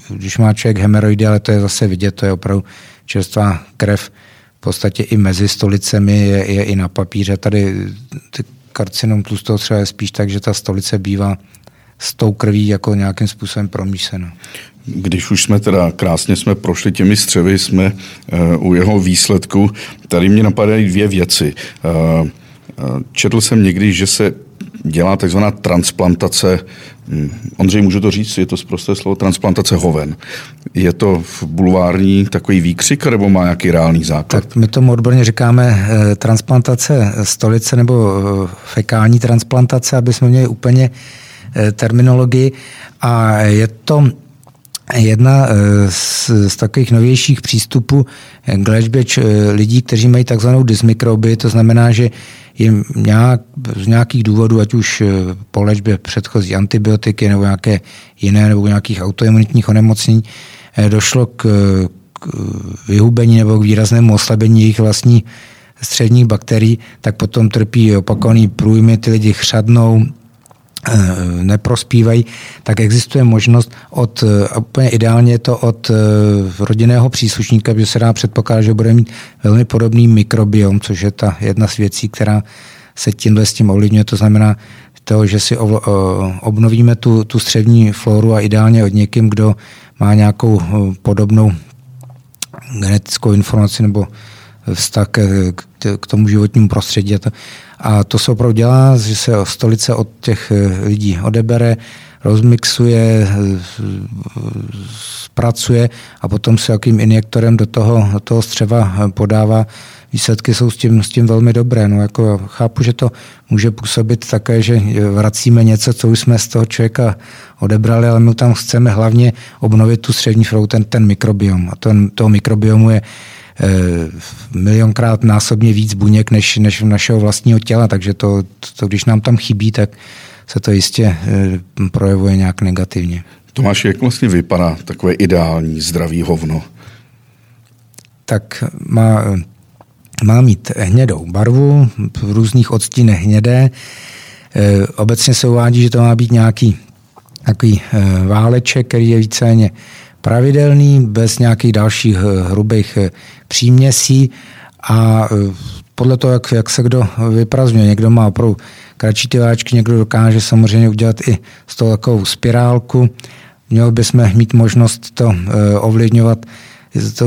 když má člověk hemeroidy, ale to je zase vidět, to je opravdu čerstvá krev. V podstatě i mezi stolicemi je, je i na papíře. Tady ty karcinom tlustého třeba je spíš tak, že ta stolice bývá s tou krví jako nějakým způsobem promísena. Když už jsme teda krásně jsme prošli těmi střevy, jsme uh, u jeho výsledku, tady mě napadají dvě věci. Uh, četl jsem někdy, že se dělá takzvaná transplantace, hm, Ondřej, můžu to říct, je to zprosté slovo, transplantace hoven. Je to v bulvární takový výkřik, nebo má nějaký reálný základ? Tak my tomu odborně říkáme eh, transplantace stolice nebo eh, fekální transplantace, aby jsme měli úplně eh, terminologii. A je to jedna z, z takových novějších přístupů k léčbě lidí, kteří mají takzvanou dysmikroby, to znamená, že jim nějak, z nějakých důvodů, ať už eh, po léčbě předchozí antibiotiky nebo nějaké jiné nebo nějakých autoimunitních onemocnění, eh, došlo k, k vyhubení nebo k výraznému oslabení jejich vlastní středních bakterií, tak potom trpí opakovaný průjmy, ty lidi chřadnou, Eh, neprospívají, tak existuje možnost od, eh, úplně ideálně je to od eh, rodinného příslušníka, že se dá předpokládat, že bude mít velmi podobný mikrobiom, což je ta jedna z věcí, která se tímhle s tím ovlivňuje. To znamená to, že si obnovíme tu, tu střední floru a ideálně od někým, kdo má nějakou podobnou genetickou informaci nebo vztah k, k tomu životnímu prostředí. A to, se opravdu dělá, že se stolice od těch eh, lidí odebere, rozmixuje, zpracuje a potom se jakým injektorem do toho, do toho střeva eh, podává. Výsledky jsou s tím, s tím velmi dobré. No, jako chápu, že to může působit také, že vracíme něco, co už jsme z toho člověka odebrali, ale my tam chceme hlavně obnovit tu střední frou, ten, ten mikrobiom. A ten, toho mikrobiomu je Eh, milionkrát násobně víc buněk než, než v našeho vlastního těla, takže to, to, když nám tam chybí, tak se to jistě eh, projevuje nějak negativně. Tomáš, jak vlastně vypadá takové ideální zdravý hovno? Tak má, má mít hnědou barvu, v různých odstínech hnědé. Eh, obecně se uvádí, že to má být nějaký takový váleček, který je víceméně pravidelný, bez nějakých dalších hrubých příměsí a e, podle toho, jak, jak se kdo vyprazňuje. Někdo má opravdu kratší ty váčky, někdo dokáže samozřejmě udělat i z toho takovou spirálku. Měli bychom mít možnost to ovlivňovat.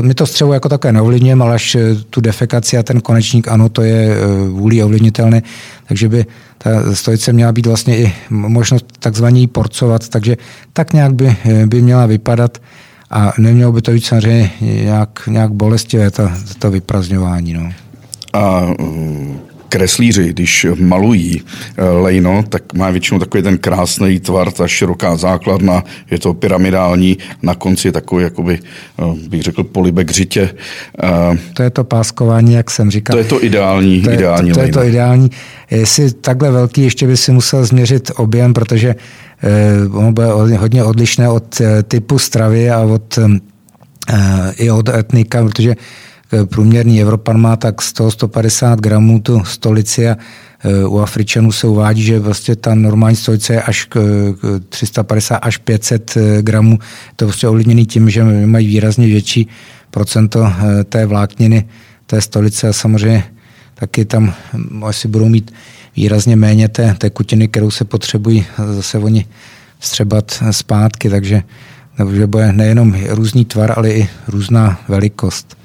My to střevo jako také neovlivňujeme, ale až tu defekaci a ten konečník, ano, to je vůlí ovlivnitelné, takže by ta stojice měla být vlastně i možnost takzvaně porcovat, takže tak nějak by, by měla vypadat a nemělo by to být samozřejmě nějak, nějak bolestivé, to, to vyprazňování. No. A mm, kreslíři, když malují eh, lejno, tak má většinou takový ten krásný tvar, ta široká základna, je to pyramidální, na konci je takový, jakoby, eh, bych řekl, polibek řitě. Eh, to je to páskování, jak jsem říkal. To je to ideální, to je, ideální to, to lejno. je to ideální. Jestli takhle velký, ještě by si musel změřit objem, protože ono bude hodně odlišné od eh, typu stravy a od, eh, i od etnika, protože průměrný Evropan má tak 100-150 gramů tu stolici a u Afričanů se uvádí, že prostě ta normální stojice je až k 350 až 500 gramů. To prostě ovlivněný tím, že mají výrazně větší procento té vlákniny té stolice a samozřejmě taky tam asi budou mít výrazně méně té tekutiny, kterou se potřebují zase oni střebat zpátky, takže, takže bude nejenom různý tvar, ale i různá velikost.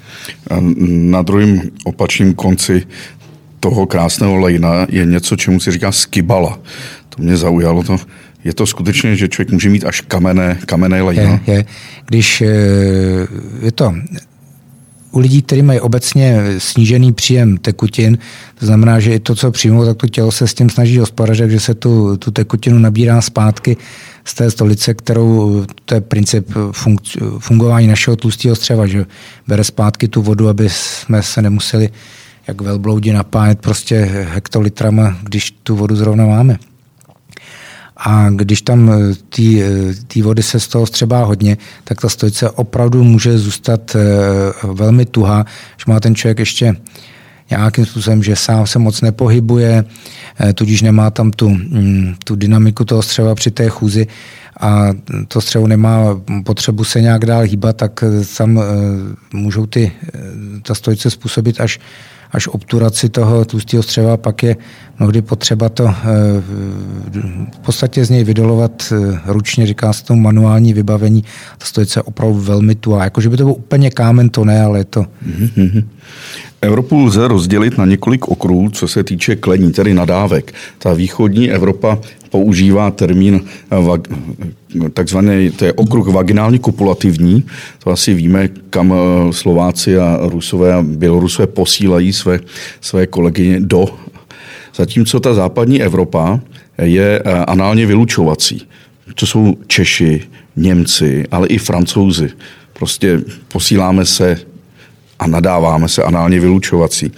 A na druhém opačném konci toho krásného lejna je něco, čemu se říká skibala. To mě zaujalo. To, je to skutečně, že člověk může mít až kamenné, kamenné lejna? Je, je. Když eh, je to u lidí, kteří mají obecně snížený příjem tekutin, to znamená, že i to, co přijmou, tak to tělo se s tím snaží hospodařit, že se tu, tu tekutinu nabírá zpátky z té stolice, kterou, to je princip fungování našeho tlustého střeva, že bere zpátky tu vodu, aby jsme se nemuseli jak velbloudi napájet prostě hektolitrama, když tu vodu zrovna máme. A když tam té eh, vody se z toho střebá hodně, tak ta stojice opravdu může zůstat eh, velmi tuhá, že má ten člověk ještě nějakým způsobem, že sám se moc nepohybuje, eh, tudíž nemá tam tu, mm, tu dynamiku toho střeva při té chůzi a to střevo nemá potřebu se nějak dál hýbat, tak tam můžou ty, ta stojice způsobit až až obturaci toho tlustého střeva, pak je mnohdy potřeba to eh, v podstatě z něj vydolovat eh, ručně, říká se tomu manuální vybavení. Ta stojice opravdu velmi tuhá. Jakože by to byl úplně kámen, to ne, ale je to... Mm-hmm. Evropu lze rozdělit na několik okruhů, co se týče klení, tedy nadávek. Ta východní Evropa používá termín eh, takzvaný, to je okruh vaginálně kopulativní. To asi víme, kam eh, Slováci a Rusové a Bělorusové posílají své, své kolegyně do. Zatímco ta západní Evropa je eh, análně vylučovací. To jsou Češi, Němci, ale i Francouzi. Prostě posíláme se a nadáváme se análně vylučovací.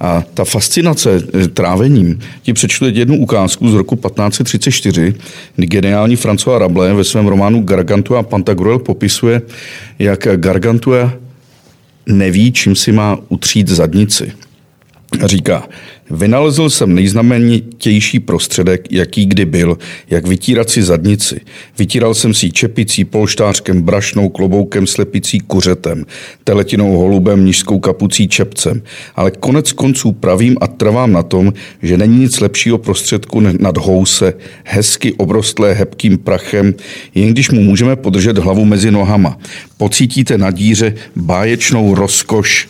A ta fascinace eh, trávením, ti přečtu jednu ukázku z roku 1534, kdy geniální François Rabelais ve svém románu Gargantua Pantagruel popisuje, jak Gargantua neví, čím si má utřít zadnici. Říká, Vynalezl jsem nejznamenitější prostředek, jaký kdy byl, jak vytírat si zadnici. Vytíral jsem si čepicí, polštářkem, brašnou, kloboukem, slepicí, kuřetem, teletinou, holubem, nížskou kapucí, čepcem. Ale konec konců pravím a trvám na tom, že není nic lepšího prostředku nad house, hezky obrostlé hebkým prachem, jen když mu můžeme podržet hlavu mezi nohama. Pocítíte na díře báječnou rozkoš,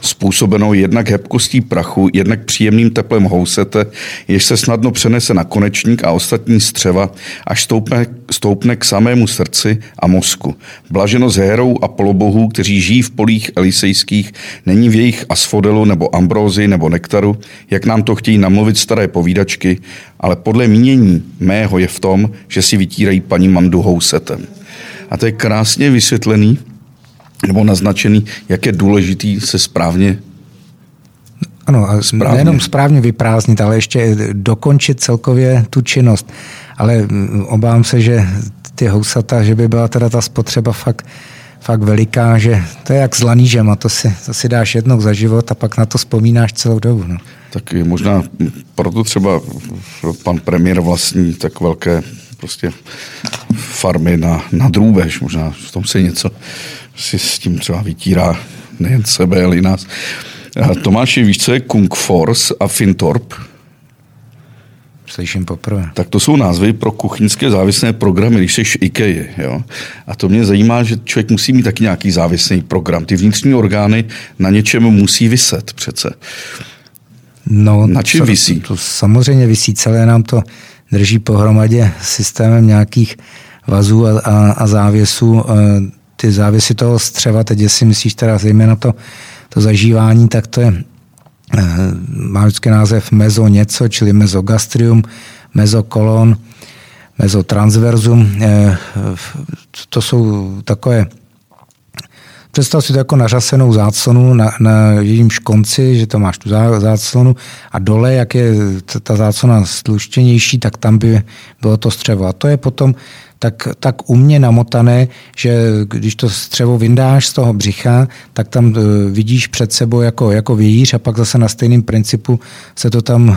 způsobenou jednak hebkostí prachu, jednak příjemným teplem housete, jež se snadno přenese na konečník a ostatní střeva, až stoupne, stoupne k samému srdci a mozku. Blaženost hérou a polobohů, kteří žijí v polích elisejských, není v jejich asfodelu nebo ambrózy nebo nektaru, jak nám to chtějí namluvit staré povídačky, ale podle mínění mého je v tom, že si vytírají paní Mandu housetem. A to je krásně vysvětlený nebo naznačený, jak je důležitý se správně ano, a správně. nejenom správně vyprázdnit, ale ještě dokončit celkově tu činnost. Ale obávám se, že ty housata, že by byla teda ta spotřeba fakt, fakt veliká, že to je jak s lanížem a to si, to si dáš jednou za život a pak na to vzpomínáš celou dobu. No. Tak možná proto třeba pan premiér vlastní tak velké prostě farmy na, na drůbež, možná v tom se něco si s tím třeba vytírá nejen sebe, ale i nás. Tomáši, víš, co je Kung Force a Fintorp? Slyším poprvé. Tak to jsou názvy pro kuchyňské závislé programy, když jsi IKEA. Jo? A to mě zajímá, že člověk musí mít taky nějaký závislý program. Ty vnitřní orgány na něčem musí vyset přece. No, na čem visí? To, to samozřejmě visí, celé nám to drží pohromadě systémem nějakých vazů a, a, a závěsů ty závisy toho střeva, teď jestli myslíš teda zejména to, to zažívání, tak to je, eh, má vždycky název mezo něco, čili mezogastrium, mezokolon, mezotransverzum. Eh, to jsou takové představ si to jako nařasenou záclonu na, na jejímž konci, že to máš tu záclonu a dole, jak je ta záclona sluštěnější, tak tam by bylo to střevo. A to je potom tak, tak umně namotané, že když to střevo vyndáš z toho břicha, tak tam e, vidíš před sebou jako, jako vějíř a pak zase na stejném principu se to tam, e,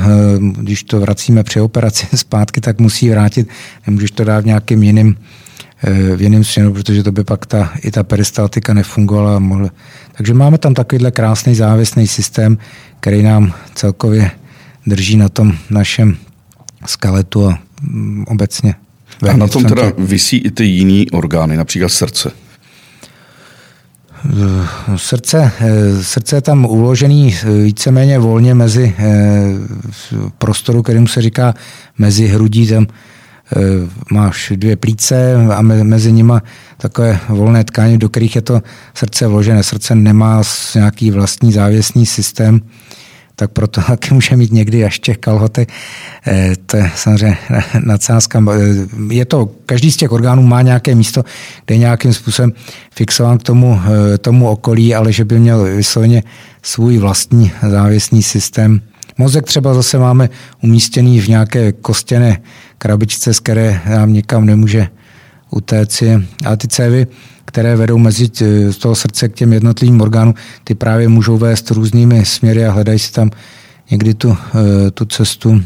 když to vracíme při operaci zpátky, tak musí vrátit. Nemůžeš to dát v nějakým jiným v jiném směru, protože to by pak ta, i ta peristaltika nefungovala. Mohla. Takže máme tam takovýhle krásný závěsný systém, který nám celkově drží na tom našem skeletu a mm, obecně a na tom teda vysí i ty jiný orgány, například srdce. Srdce, srdce je tam uložený víceméně volně mezi prostoru, kterým se říká mezi hrudí, tam máš dvě plíce a mezi nima takové volné tkáně, do kterých je to srdce vložené. Srdce nemá nějaký vlastní závěsný systém, tak proto taky může mít někdy až těch kalhoty. Eh, to je samozřejmě nadsázka. Eh, je to, každý z těch orgánů má nějaké místo, kde je nějakým způsobem fixován k tomu, eh, tomu okolí, ale že by měl vysloveně svůj vlastní závěsný systém. Mozek třeba zase máme umístěný v nějaké kostěné krabičce, z které nám nikam nemůže utéct. Ale ty cévy které vedou mezi z toho srdce k těm jednotlivým orgánům, ty právě můžou vést různými směry a hledají si tam někdy tu, eh, tu cestu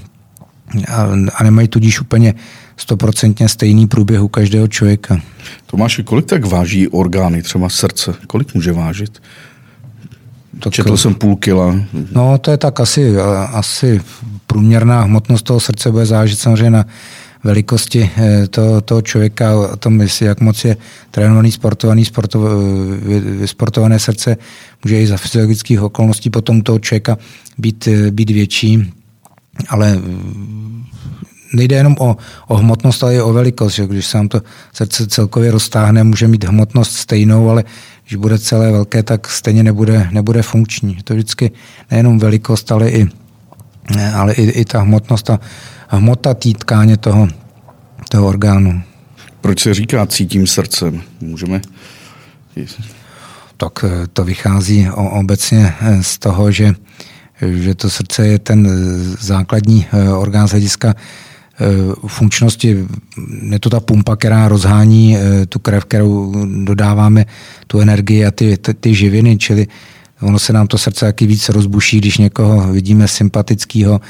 a, nemají tudíž úplně stoprocentně stejný průběh u každého člověka. Tomáš, kolik tak váží orgány, třeba srdce? Kolik může vážit? Tak, Četl jsem půl kila. No, to je tak asi, asi průměrná hmotnost toho srdce bude zážit samozřejmě na velikosti eh, toho, toho člověka, o tom, jestli jak moc je trénovaný, sportovaný, sportov, sportované srdce, může i za fyziologických okolností potom toho člověka být, eh, být větší, ale mm, nejde jenom o, o hmotnost, ale i o velikost. Že? Když se nám to srdce celkově roztáhne, může mít hmotnost stejnou, ale když bude celé velké, tak stejně nebude, nebude funkční. To vždycky nejenom velikost, ale i, ale i, i ta hmotnost a hmota té tkáně toho, toho orgánu. Proč se říká cítím srdcem? Můžeme... Tak eh, to vychází obecně eh, z toho, že, že to srdce je ten eh, základní orgán z hlediska funkčnosti. Je to ta pumpa, která rozhání tu krev, kterou dodáváme, tu energii a ty, ty, ty živiny, čili ono se nám to srdce taky víc rozbuší, když někoho vidíme sympatického,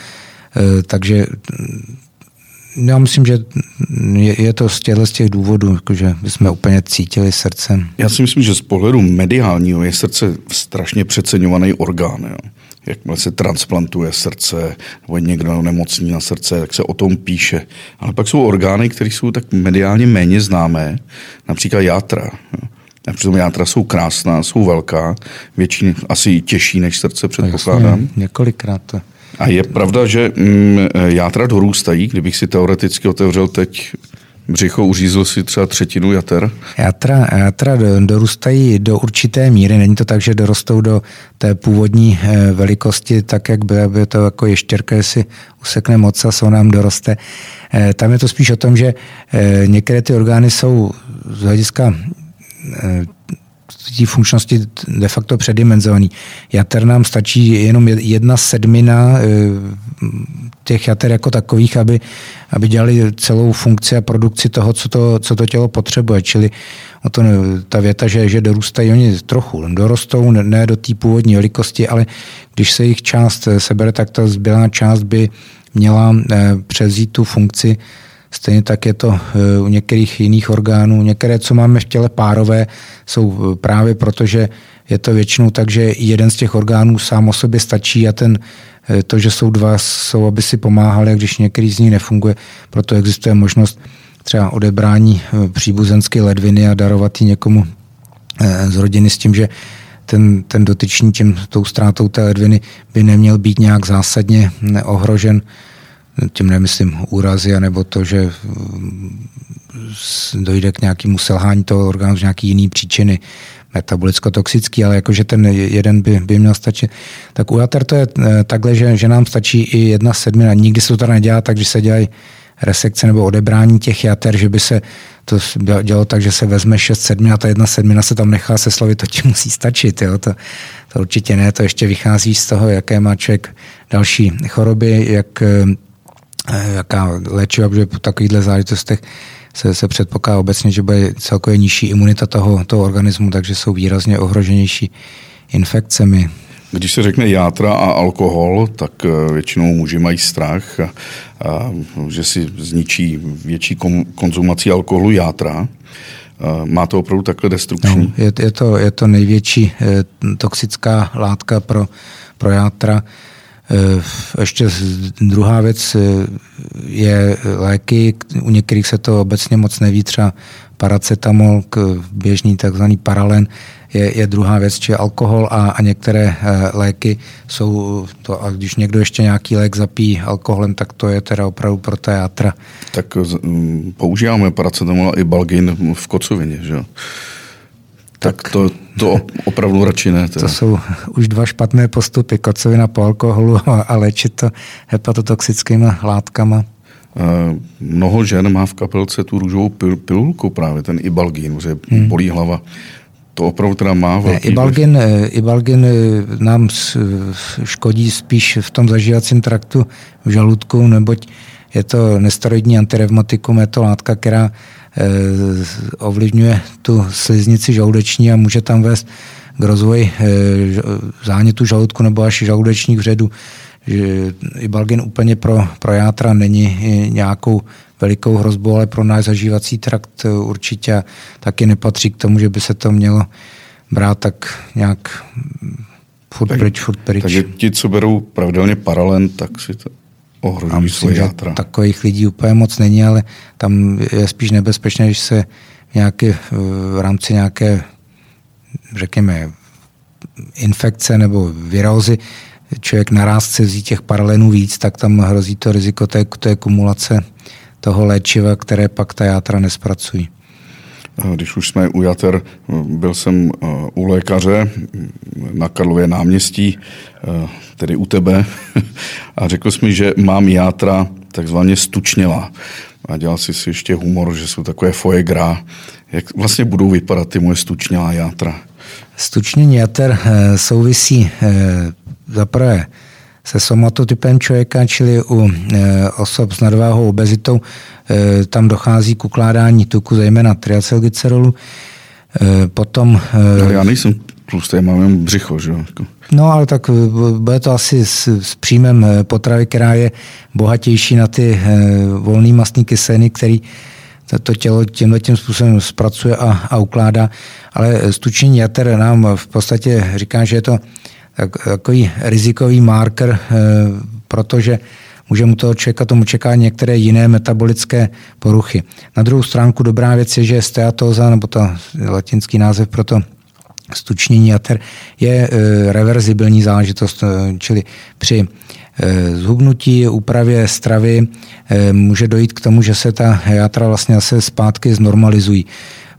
Eh, takže mm, já myslím, že je to z těchto z těch důvodů, že jsme úplně cítili srdcem. Já si myslím, že z pohledu mediálního je srdce strašně přeceňovaný orgán. Jo. Jakmile se transplantuje srdce, nebo někdo nemocný na srdce, tak se o tom píše. Ale pak jsou orgány, které jsou tak mediálně méně známé, například játra. Jo. A přitom játra jsou krásná, jsou velká, větší, asi těžší než srdce, předpokládám. Jasně, několikrát. A je pravda, že mm, játra dorůstají, kdybych si teoreticky otevřel teď břicho, uřízl si třeba třetinu jater? Játra, játra dorůstají do určité míry. Není to tak, že dorostou do té původní eh, velikosti, tak jak by, by to jako ještěrka, jestli usekne moc a nám doroste. Eh, tam je to spíš o tom, že eh, některé ty orgány jsou z hlediska té funkčnosti de facto předimenzovaný. Jater nám stačí jenom jedna sedmina eh, těch jater jako takových, aby, aby dělali celou funkci a produkci toho, co to, co to tělo potřebuje. Čili o to, ta věta, že, že dorůstají oni trochu, dorostou ne do té původní velikosti, ale když se jich část sebere, tak ta zbylá část by měla eh, převzít tu funkci Stejně tak je to eh, u některých jiných orgánů. Některé, co máme v těle párové, jsou eh, právě proto, že je to většinou tak, že jeden z těch orgánů sám o sobě stačí a ten, eh, to, že jsou dva, jsou, aby si pomáhali, a když některý z nich nefunguje, proto existuje možnost třeba odebrání příbuzenské ledviny a darovat ji někomu z rodiny s tím, že ten, ten dotyčný tím, tou ztrátou té ledviny by neměl být nějak zásadně ohrožen tím nemyslím úrazy, nebo to, že mm, dojde k nějakému selhání toho orgánu z nějaký jiný příčiny, metabolicko-toxický, ale jakože ten jeden by, by měl stačit. Tak u jater to je eh, takhle, že, že nám stačí i jedna sedmina. Nikdy se to teda nedělá tak, že se dělají resekce nebo odebrání těch jater, že by se to dělalo tak, že se vezme 6 sedmin a ta jedna sedmina se tam nechá se slovit, to ti musí stačit. Jo? To, to určitě ne, to ještě vychází z toho, jaké má člověk další choroby, jak, eh, jaká léčiva bude po takovýchhle záležitostech se, se předpokládá obecně, že bude celkově nižší imunita toho, toho organismu, takže jsou výrazně ohroženější infekcemi. Když se řekne játra a alkohol, tak eh, většinou muži mají strach, a, a, že si zničí větší kom, konzumací alkoholu játra. Má to opravdu takhle destrukční? No, je, je, to, je to největší e, toxická látka pro, pro játra. E, ještě druhá věc je léky, u některých se to obecně moc neví, třeba paracetamol, běžný takzvaný paralen, je, je druhá věc, či alkohol a, a některé e, léky jsou, to, a když někdo ještě nějaký lék zapí alkoholem, tak to je teda opravdu pro ta játra. Tak m, používáme paracetamol i balgin v kocovině, že jo? Tak, tak to, to opravdu radši ne. Teda. To jsou už dva špatné postupy, kocovina po alkoholu a, léčit to hepatotoxickými látkama. Mnoho žen má v kapelce tu růžovou pil, pilulku, právě ten ibalgin, že hmm. bolí hlava. To opravdu teda má velký ne, Ibalgin, Ibalgin nám škodí spíš v tom zažívacím traktu v žaludku, neboť je to nesteroidní antirevmatikum, je to látka, která ovlivňuje tu sliznici žaludeční a může tam vést k rozvoji zánětu žaludku nebo až žaludečních vředů. Ibalgin úplně pro, pro játra není nějakou velikou hrozbou, ale pro náš zažívací trakt určitě taky nepatří k tomu, že by se to mělo brát tak nějak furt tak, pryč, furt pryč. Takže ti, co berou pravidelně paralen, tak si to ohrožují svoje játra. Takových lidí úplně moc není, ale tam je spíš nebezpečné, když se nějaké, v rámci nějaké, řekněme, infekce nebo virózy člověk naraz chce vzít těch paralenů víc, tak tam hrozí to riziko té, té kumulace toho léčiva, které pak ta játra nespracují. Když už jsme u jater, byl jsem eh, u lékaře na Karlově náměstí, eh, tedy u tebe, a řekl jsi mi, že mám játra takzvaně stučnělá. A dělal si si ještě humor, že jsou takové foie gras. Jak vlastně budou vypadat ty moje stučnělá játra? Stučnění jater eh, souvisí zaprvé se somatotypem člověka, čili u e, osob s nadváhou obezitou, e, tam dochází k ukládání tuku, zejména triacylglycerolu. E, potom... No, já nejsem tlustý, já mám jen břicho, že jako. No, ale tak bude to asi s, s příjmem potravy, která je bohatější na ty volné mastní kyseliny, který to tělo tímhle tím způsobem zpracuje a, a ukládá. Ale stučení jater nám v podstatě říká, že je to takový rizikový marker, eh, protože může mu toho člověka tomu čeká některé jiné metabolické poruchy. Na druhou stránku dobrá věc je, že steatóza, nebo to latinský název pro to stučnění jater, je eh, reverzibilní záležitost, eh, čili při zhubnutí, úpravě stravy může dojít k tomu, že se ta játra vlastně zase zpátky znormalizují.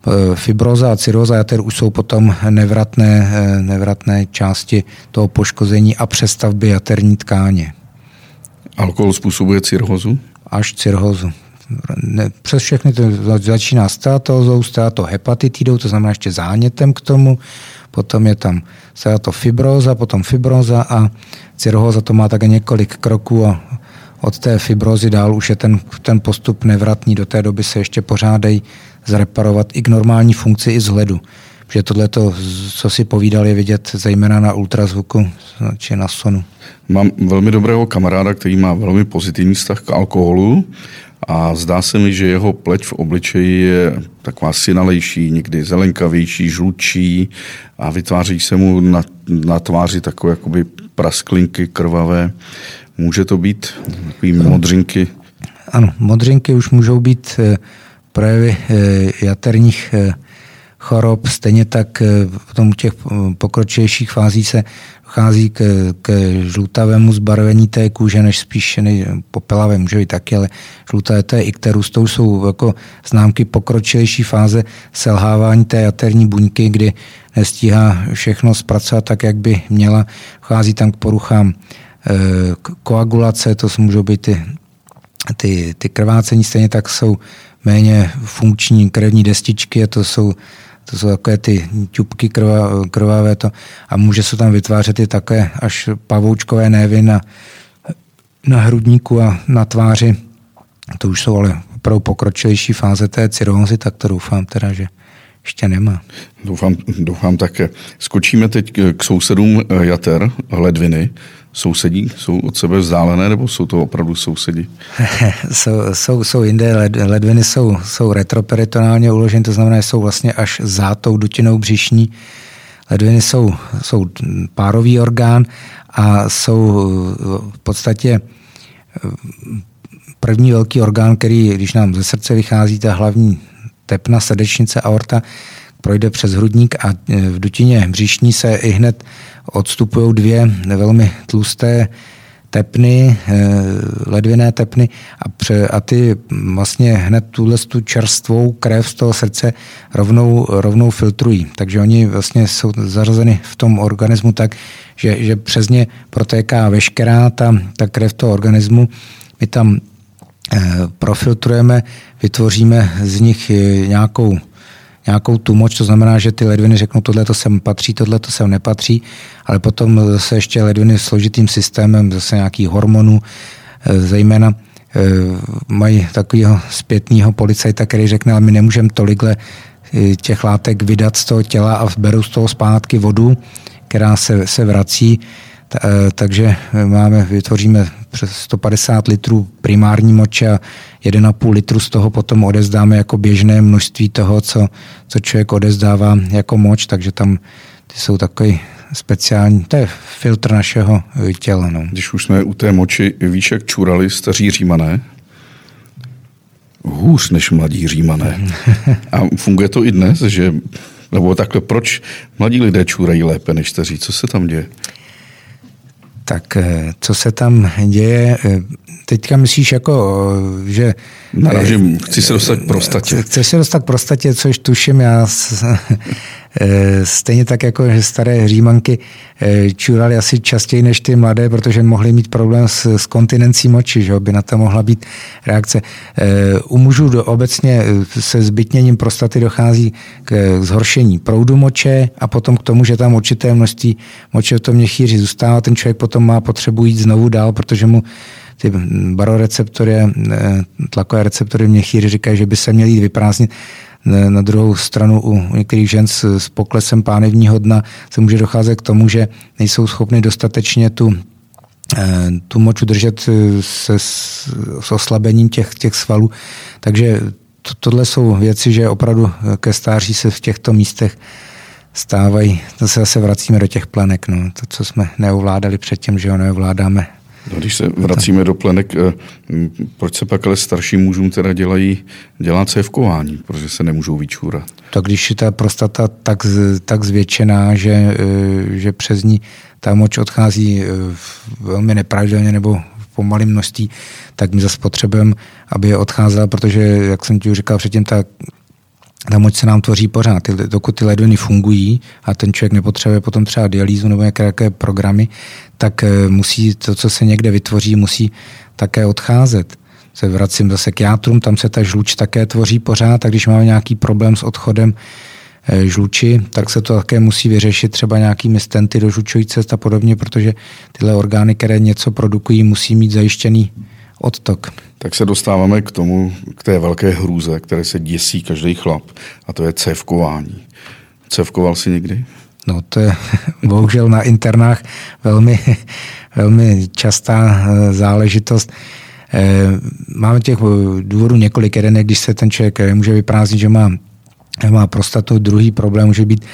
Eh, fibroza a cirroza jater už jsou potom nevratné, eh, nevratné části toho poškození a přestavby jaterní tkáně. Alkohol způsobuje cirhozu? Až cirhozu. Ne, přes všechny to začíná steatózou, steatohepatitidou, to znamená ještě zánětem k tomu, potom je tam steatofibroza, potom fibroza a cirhoza to má také několik kroků a od té fibrozy dál už je ten, ten postup nevratný. Do té doby se ještě pořádají zreparovat i k normální funkci i vzhledu. Protože tohle, co si povídal, je vidět zejména na ultrazvuku či na sonu. Mám velmi dobrého kamaráda, který má velmi pozitivní vztah k alkoholu a zdá se mi, že jeho pleť v obličeji je taková synalejší, někdy zelenkavější, žlutší a vytváří se mu na, na tváři takové jakoby prasklinky krvavé. Může to být takový modřinky? Ano, modřinky už můžou být eh, projevy eh, jaterních eh, chorob, stejně tak v tom těch pokročilejších fází se dochází k, k žlutavému zbarvení té kůže, než spíš ne, popelavé může být taky, ale žluté to je ikterus, to jsou jako známky pokročilejší fáze selhávání té jaterní buňky, kdy nestíhá všechno zpracovat tak, jak by měla. Dochází tam k poruchám koagulace, to můžou být ty, ty, ty krvácení, stejně tak jsou méně funkční krevní destičky a to jsou to jsou takové ty ťupky krva, krvavé to, a může se tam vytvářet i také až pavoučkové névy na, na hrudníku a na tváři. To už jsou ale opravdu pokročilejší fáze té cirhózy, tak to doufám teda, že ještě nemá. Doufám, doufám také. Skočíme teď k sousedům jater, ledviny. Sousedí jsou od sebe vzdálené, nebo jsou to opravdu sousedi? jsou, jsou, jsou jinde, led, ledviny jsou, jsou retroperitonálně uloženy, to znamená, že jsou vlastně až za tou dutinou břišní. Ledviny jsou, jsou párový orgán a jsou v podstatě první velký orgán, který, když nám ze srdce vychází ta hlavní tepna, srdečnice, aorta, projde přes hrudník a v dutině břišní se i hned odstupují dvě velmi tlusté tepny, eh, ledviné tepny a, pře, a ty vlastně hned tuhle tu čerstvou krev z toho srdce rovnou, rovnou filtrují. Takže oni vlastně jsou zařazeny v tom organismu tak, že, že přes ně protéká veškerá ta, ta krev toho organismu. My tam profiltrujeme, vytvoříme z nich eh, nějakou nějakou tumoč, to znamená, že ty ledviny řeknou, tohle to sem patří, tohle to sem nepatří, ale potom zase ještě ledviny složitým systémem, zase nějaký hormonů, eh, zejména eh, mají takového zpětního policajta, který řekne, ale my nemůžeme tolikle eh, těch látek vydat z toho těla a berou z toho zpátky vodu, která se, se vrací, takže máme, vytvoříme přes 150 litrů primární moče a 1,5 litru z toho potom odezdáme jako běžné množství toho, co, co člověk odezdává jako moč, takže tam ty jsou takový speciální, to je filtr našeho těla. No. Když už jsme u té moči, víš, jak čurali staří římané? Hůř než mladí římané. A funguje to i dnes, že nebo takhle, proč mladí lidé čůrají lépe než staří? Co se tam děje? Tak eh, co se tam děje? Eh, teďka myslíš jako, eh, že... Narážím, chci se dostat k prostatě. Chceš se dostat k prostatě, což tuším já stejně tak jako že staré římanky eh, čurali asi častěji než ty mladé, protože mohli mít problém s, s kontinencí moči, že by na to mohla být reakce. Eh, u mužů do, obecně se zbytněním prostaty dochází k zhoršení proudu moče a potom k tomu, že tam určité množství moče v tom měchýři zůstává. Ten člověk potom má potřebu jít znovu dál, protože mu ty baroreceptory, tlakové receptory měchýři říkají, že by se měly jít vyprázdnit na druhou stranu u některých žen s, s poklesem pánevního dna se může docházet k tomu, že nejsou schopny dostatečně tu eh, tu moč udržet eh, se, s oslabením těch, těch svalů. Takže to, tohle jsou věci, že opravdu ke stáří se v těchto místech stávají. To se zase vracíme do těch plenek. No. To, co jsme neovládali předtím, že ho neovládáme No, když se vracíme do plenek, eh, proč se pak ale starším mužům teda dělají, dělá cévkování, protože se nemůžou vyčůrat? Tak když je ta prostata tak, tak zvětšená, že, eh, že přes ní ta moč odchází eh, velmi nepravidelně nebo v pomalém množství, tak my zase potřebujeme, aby je odcházela, protože, jak jsem ti už říkal předtím, ta ta moč se nám tvoří pořád. Dokud ty ledviny fungují a ten člověk nepotřebuje potom třeba dialýzu nebo nějaké programy, tak eh, musí to, co se někde vytvoří, musí také odcházet. Se vracím zase k játrům, tam se ta žluč také tvoří pořád a když máme nějaký problém s odchodem eh, žluči, tak se to také musí vyřešit třeba nějakými stenty do žlučových cest a podobně, protože tyhle orgány, které něco produkují, musí mít zajištěný odtok. Tak se dostáváme k tomu, k té velké hrůze, které se děsí každý chlap, a to je cévkování. Cévkoval jsi někdy? No to je bohužel na internách velmi, velmi častá eh, záležitost. Eh, máme těch důvodů několik. Jeden je, když se ten člověk eh, může vyprázdnit, že má, má prostatu. Druhý problém může být,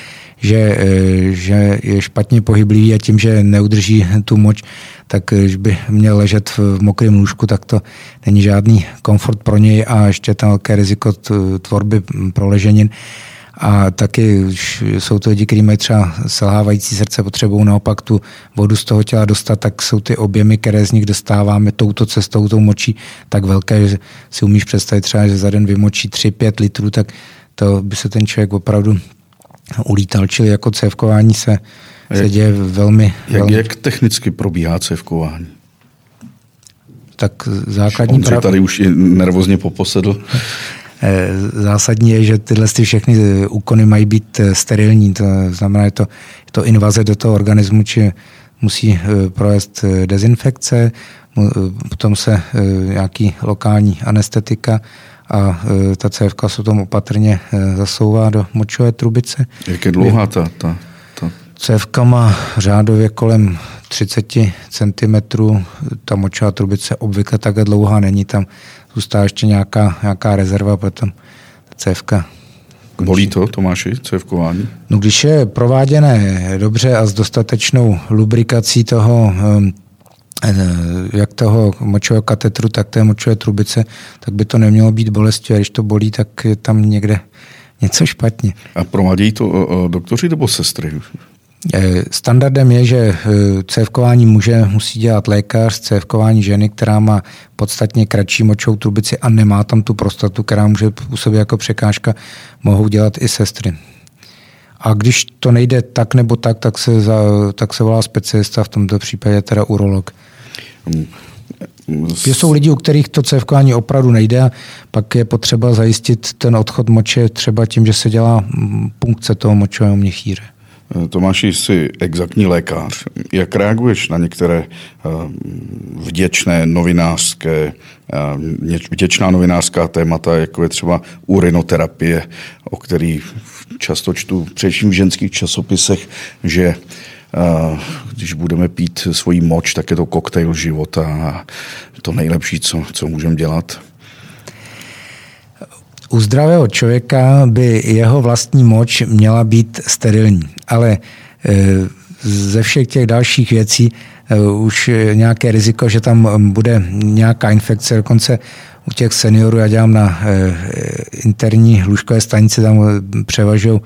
že, že je špatně pohyblivý a tím, že neudrží tu moč, tak když by měl ležet v mokrém lůžku, tak to není žádný komfort pro něj a ještě tam velké riziko tvorby proleženin. A taky jsou to lidi, kteří mají třeba selhávající srdce, potřebují naopak tu vodu z toho těla dostat, tak jsou ty objemy, které z nich dostáváme touto cestou, tou močí, tak velké, že si umíš představit třeba, že za den vymočí 3-5 litrů, tak to by se ten člověk opravdu ulítal. Čili jako cévkování se, se děje velmi... Jak, velmi... jak technicky probíhá cévkování? Tak základní... On tady už nervózně poposedl. Zásadní je, že tyhle ty všechny úkony mají být sterilní. To znamená, že to, je to invaze do toho organismu, či musí provést dezinfekce, potom se nějaký lokální anestetika a ta cévka se tom opatrně zasouvá do močové trubice. Jak je dlouhá ta, ta, ta? Cévka má řádově kolem 30 cm, ta močová trubice obvykle takhle dlouhá není, tam zůstává ještě nějaká, nějaká rezerva, potom cévka končí. Bolí to, Tomáši, cévkování? No když je prováděné dobře a s dostatečnou lubrikací toho eh, jak toho močového katetru, tak té močové trubice, tak by to nemělo být bolesti. A když to bolí, tak je tam někde něco špatně. A provádějí to doktoři nebo sestry? Eh, standardem je, že eh, cévkování muže musí dělat lékař, cévkování ženy, která má podstatně kratší močovou trubici a nemá tam tu prostatu, která může působit jako překážka, mohou dělat i sestry. A když to nejde tak nebo tak, tak se, za, tak se volá specialista, v tomto případě teda urolog. Jsou lidi, u kterých to cévkování opravdu nejde a pak je potřeba zajistit ten odchod moče třeba tím, že se dělá mm, punkce toho močového měchýře. Tomáši, jsi exaktní lékař. Jak reaguješ na některé eh, vděčné novinářské, eh, vděčná novinářská témata, jako je třeba urinoterapie, o který často čtu především v ženských časopisech, že eh, když budeme pít svoji moč, tak je to koktejl života a to nejlepší, co, co můžeme dělat. U zdravého člověka by jeho vlastní moč měla být sterilní, ale e, ze všech těch dalších věcí e, už nějaké riziko, že tam bude nějaká infekce, dokonce u těch seniorů, já dělám na e, interní lůžkové stanici, tam převažují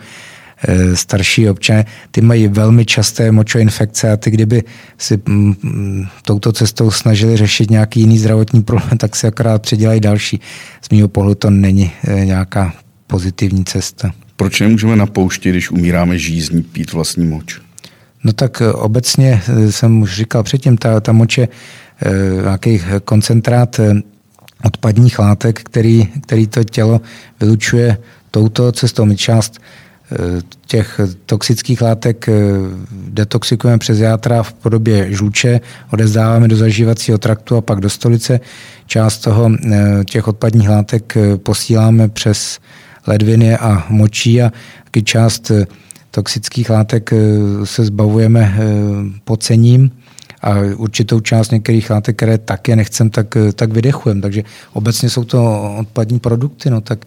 starší občané, ty mají velmi časté močové infekce a ty kdyby si mm, mm, touto cestou snažili řešit nějaký jiný zdravotní problém, tak si akorát předělají další. Z mého pohledu to není eh, nějaká pozitivní cesta. Proč nemůžeme na poušti, když umíráme žízní, pít vlastní moč? No tak eh, obecně jsem už říkal předtím, ta, ta moče nějaký koncentrát odpadních látek, který, který to tělo vylučuje touto cestou. My část těch toxických látek eh, detoxikujeme přes játra v podobě žluče, odezdáváme do zažívacího traktu a pak do stolice. Část toho, eh, těch odpadních látek eh, posíláme přes ledviny a močí a taky část toxických látek se zbavujeme pocením a určitou část některých látek, které také nechcem, tak, tak vydechujeme. Takže obecně jsou to odpadní produkty, no tak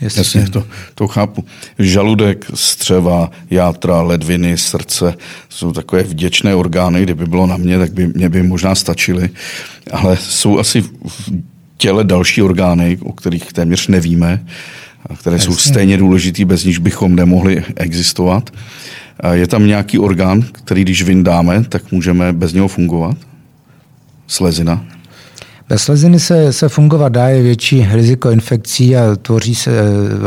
Jestli Jasně, to, to chápu. Žaludek, střeva, játra, ledviny, srdce jsou takové vděčné orgány. Kdyby bylo na mě, tak by mě by možná stačily. Ale jsou asi v těle další orgány, o kterých téměř nevíme, a které Jasně. jsou stejně důležitý, bez níž bychom nemohli existovat. Je tam nějaký orgán, který když vyndáme, tak můžeme bez něho fungovat? Slezina? Bez sleziny se, se fungovat dá, je větší riziko infekcí a tvoří se,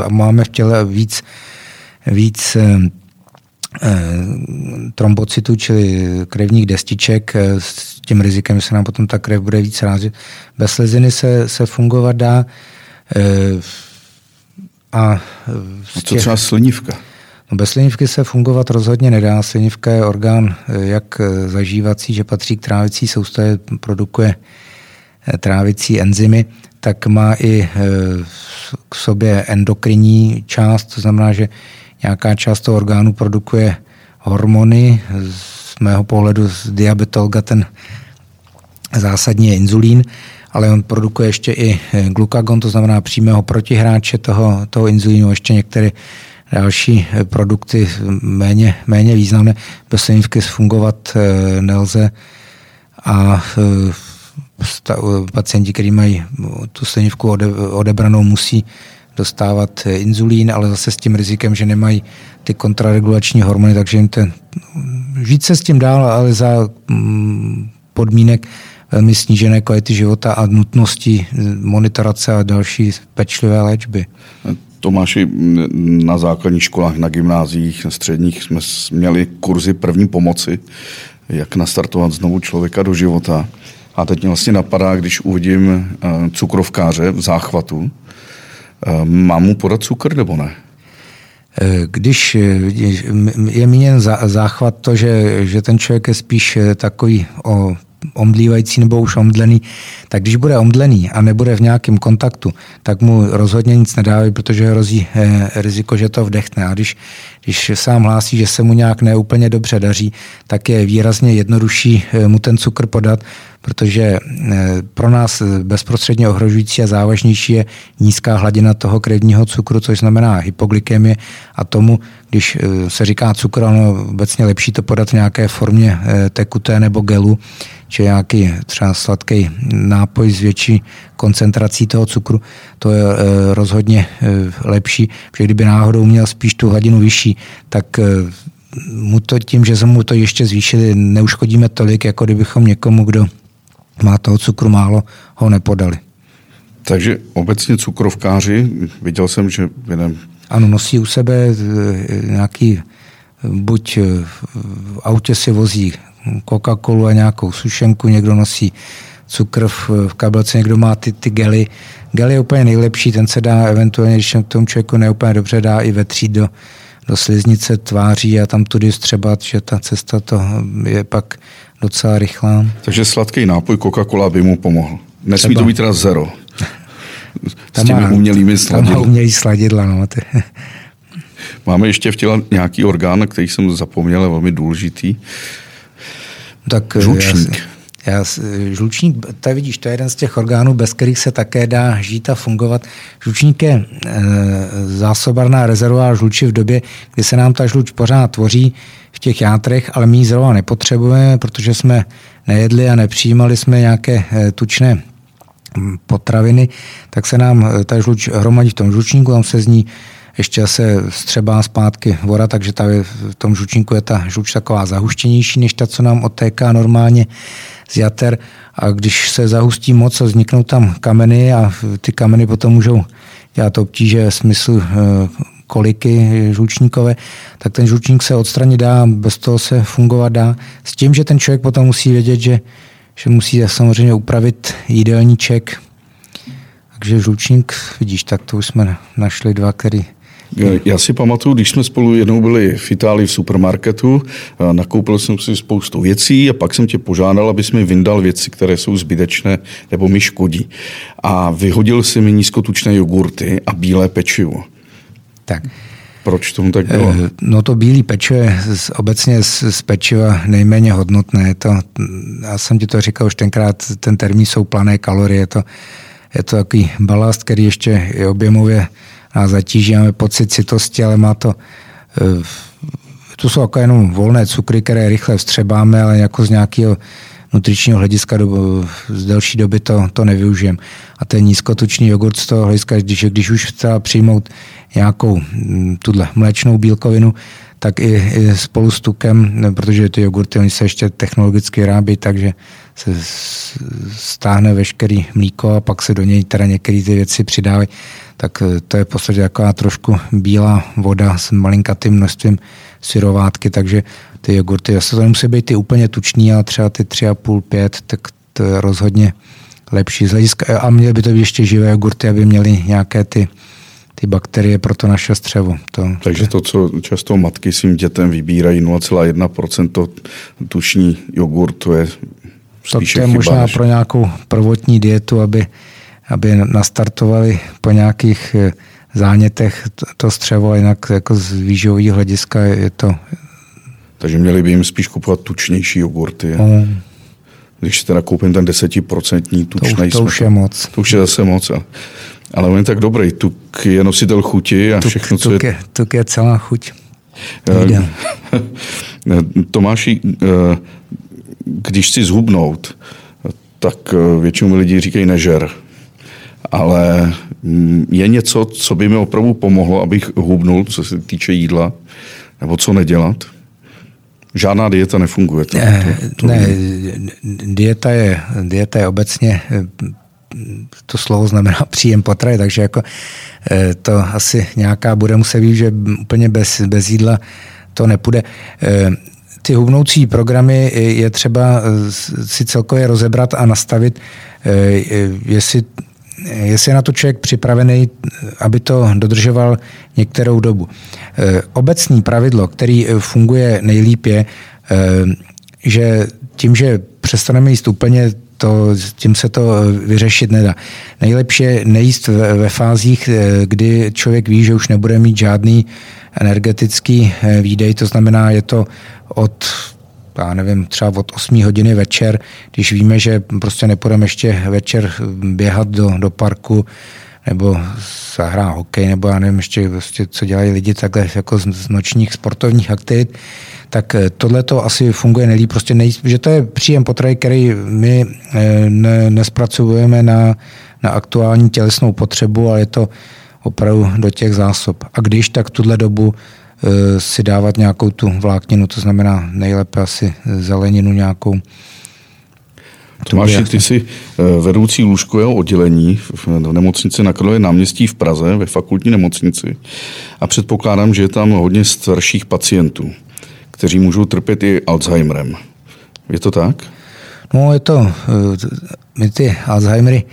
a máme v těle víc, víc eh, eh, trombocytů, čili krevních destiček, eh, s tím rizikem, že se nám potom ta krev bude víc rázit. Bez sleziny se, se fungovat dá. A, a co třeba slinivka? No bez slinivky se fungovat rozhodně nedá. Slinivka je orgán jak zažívací, že patří k trávicí soustavě, produkuje Eh, trávicí enzymy, tak má i eh, k sobě endokrinní část, to znamená, že nějaká část toho orgánu produkuje hormony. Z mého pohledu z diabetolga ten zásadní je inzulín, ale on produkuje ještě i eh, glukagon, to znamená přímého protihráče toho, toho inzulínu, ještě některé další produkty méně, méně významné. Bez fungovat nelze a pacienti, kteří mají tu slinivku odebranou, musí dostávat inzulín, ale zase s tím rizikem, že nemají ty kontraregulační hormony, takže jim ten, žít se s tím dál, ale za mm, podmínek velmi snížené kvality života a nutnosti monitorace a další pečlivé léčby. Tomáši, na základních školách, na gymnáziích, na středních jsme měli kurzy první pomoci, jak nastartovat znovu člověka do života. A teď mě vlastně napadá, když uvidím eh, cukrovkáře v záchvatu, Mám mu podat cukr nebo ne? Když je míněn záchvat to, že, že ten člověk je spíš takový o omdlívající nebo už omdlený, tak když bude omdlený a nebude v nějakém kontaktu, tak mu rozhodně nic nedávají, protože hrozí eh, riziko, že to vdechne. A když, když sám hlásí, že se mu nějak neúplně dobře daří, tak je výrazně jednodušší eh, mu ten cukr podat, protože eh, pro nás bezprostředně ohrožující a závažnější je nízká hladina toho krevního cukru, což znamená hypoglykemie a tomu, když se říká cukr, ono obecně lepší to podat v nějaké formě tekuté nebo gelu, či nějaký třeba sladký nápoj s větší koncentrací toho cukru, to je eh, rozhodně eh, lepší, protože kdyby náhodou měl spíš tu hladinu vyšší, tak eh, mu to tím, že jsme mu to ještě zvýšili, neuškodíme tolik, jako kdybychom někomu, kdo má toho cukru málo, ho nepodali. Takže obecně cukrovkáři, viděl jsem, že jeden... Ano, nosí u sebe nějaký, buď v autě si vozí Coca-Colu a nějakou sušenku, někdo nosí cukr v, v kabelce, někdo má ty, ty gely. Gel je úplně nejlepší, ten se dá eventuálně, když k tomu člověku neúplně dobře, dá i vetřít do, do sliznice tváří a tam tudy střebat, že ta cesta to je pak docela rychlá. Takže sladký nápoj Coca-Cola by mu pomohl. Nesmí Třeba. to být teda zero. S těmi umělými sladidla. Tam má umělý sladidla, no. Máme ještě v těle nějaký orgán, který jsem zapomněl, je velmi důležitý. Tak eh, žlučník. Já, já, žlučník, to vidíš, to je jeden z těch orgánů, bez kterých se také dá žít a fungovat. Žlučník je e, zásobarná rezervová žluči v době, kdy se nám ta žluč pořád tvoří v těch játrech, ale my ji zrovna nepotřebujeme, protože jsme nejedli a nepřijímali jsme nějaké e, tučné hm, potraviny, tak se nám ta žluč hromadí v tom žlučníku, tam se z ní ještě se střebá zpátky voda, takže ta, v tom žlučníku je ta žluč taková zahuštěnější, než ta, co nám odtéká normálně z jater. A když se zahustí moc vzniknou tam kameny a ty kameny potom můžou dělat obtíže smyslu eh, koliky žlučníkové, tak ten žlučník se odstranit dá, bez toho se fungovat dá. S tím, že ten člověk potom musí vědět, že, že musí samozřejmě upravit jídelníček, takže žlučník, vidíš, tak to už jsme našli dva, který já si pamatuju, když jsme spolu jednou byli v Itálii v supermarketu, nakoupil jsem si spoustu věcí a pak jsem tě požádal, abys mi vyndal věci, které jsou zbytečné nebo mi škodí. A vyhodil si mi nízkotučné jogurty a bílé pečivo. Tak. Proč tomu tak bylo? Eh, no to bílý pečivo je obecně z, z pečiva nejméně hodnotné. To, já jsem ti to říkal už tenkrát, ten termín jsou plané kalorie. Je to, je to takový balast, který ještě je objemově nás zatíží, máme pocit citosti, ale má to eh, to jsou jako jenom volné cukry, které rychle vstřebáme, ale jako z nějakého nutričního hlediska do, z delší doby to, to nevyužijeme. A ten nízkotučný jogurt z toho hlediska, když, když už chce přijmout nějakou mm, tuhle mléčnou bílkovinu, tak i, i spolu s tukem, protože ty jogurty, oni se ještě technologicky rábí, takže se stáhne veškerý mlíko a pak se do něj teda některé ty věci přidávají tak eh, to je v podstatě taková trošku bílá voda s malinkatým množstvím syrovátky, takže ty jogurty, zase to nemusí být ty úplně tučný, ale třeba ty 3,5, 5, tak to je rozhodně lepší z hlediska. A měly by to být ještě živé jogurty, aby měly nějaké ty, ty bakterie pro to naše střevo. To, Takže to, co často matky svým dětem vybírají 0,1% tučný jogurt, to je spíše to, to je chyba, možná než... pro nějakou prvotní dietu, aby aby nastartovali po nějakých eh, zánětech to střevo, jinak jako z výživového hlediska je to... Takže měli by jim spíš kupovat tučnější jogurty. No. Když si teda koupím ten desetiprocentní tučný to, už, to už je moc. To už je zase moc. Ale on je tak dobrý. Tuk je nositel chuti a tuk, všechno, co tuk je... Tuk je celá chuť. Eh, Tomáši, eh, když si zhubnout, tak většinou lidi říkají nežer ale mm, je něco, co by mi opravdu pomohlo, abych hubnul, co se týče jídla, nebo co nedělat? Žádná dieta nefunguje. To, ne, to, to ne dieta, je, dieta je obecně, to slovo znamená příjem potravy, takže jako eh, to asi nějaká bude muset být, že úplně bez, bez jídla to nepůjde. Eh, ty hubnoucí programy je třeba si celkově rozebrat a nastavit, eh, jestli jestli je na to člověk připravený, aby to dodržoval některou dobu. Obecný pravidlo, který funguje nejlíp je, že tím, že přestaneme jíst úplně to, tím se to vyřešit nedá. Nejlepší je nejíst ve, ve fázích, kdy člověk ví, že už nebude mít žádný energetický výdej, to znamená, je to od já nevím, třeba od 8 hodiny večer, když víme, že prostě nepůjdeme ještě večer běhat do, do parku nebo zahrá hokej, nebo já nevím ještě, prostě, co dělají lidi takhle jako z, z nočních sportovních aktivit, tak eh, tohle to asi funguje nejlíp. Prostě nej, že to je příjem potravy, který my eh, ne, nespracujeme na, na aktuální tělesnou potřebu, ale je to opravdu do těch zásob. A když, tak tuhle dobu Eh, si dávat nějakou tu vlákninu, to znamená nejlépe asi zeleninu nějakou. Tomáši, ty jsi eh, vedoucí lůžkového oddělení v nemocnici na Karlově náměstí v Praze, ve fakultní nemocnici. A předpokládám, že je tam hodně starších pacientů, kteří můžou trpět i Alzheimerem. Je to tak? No, je to, eh, my ty Alzheimery,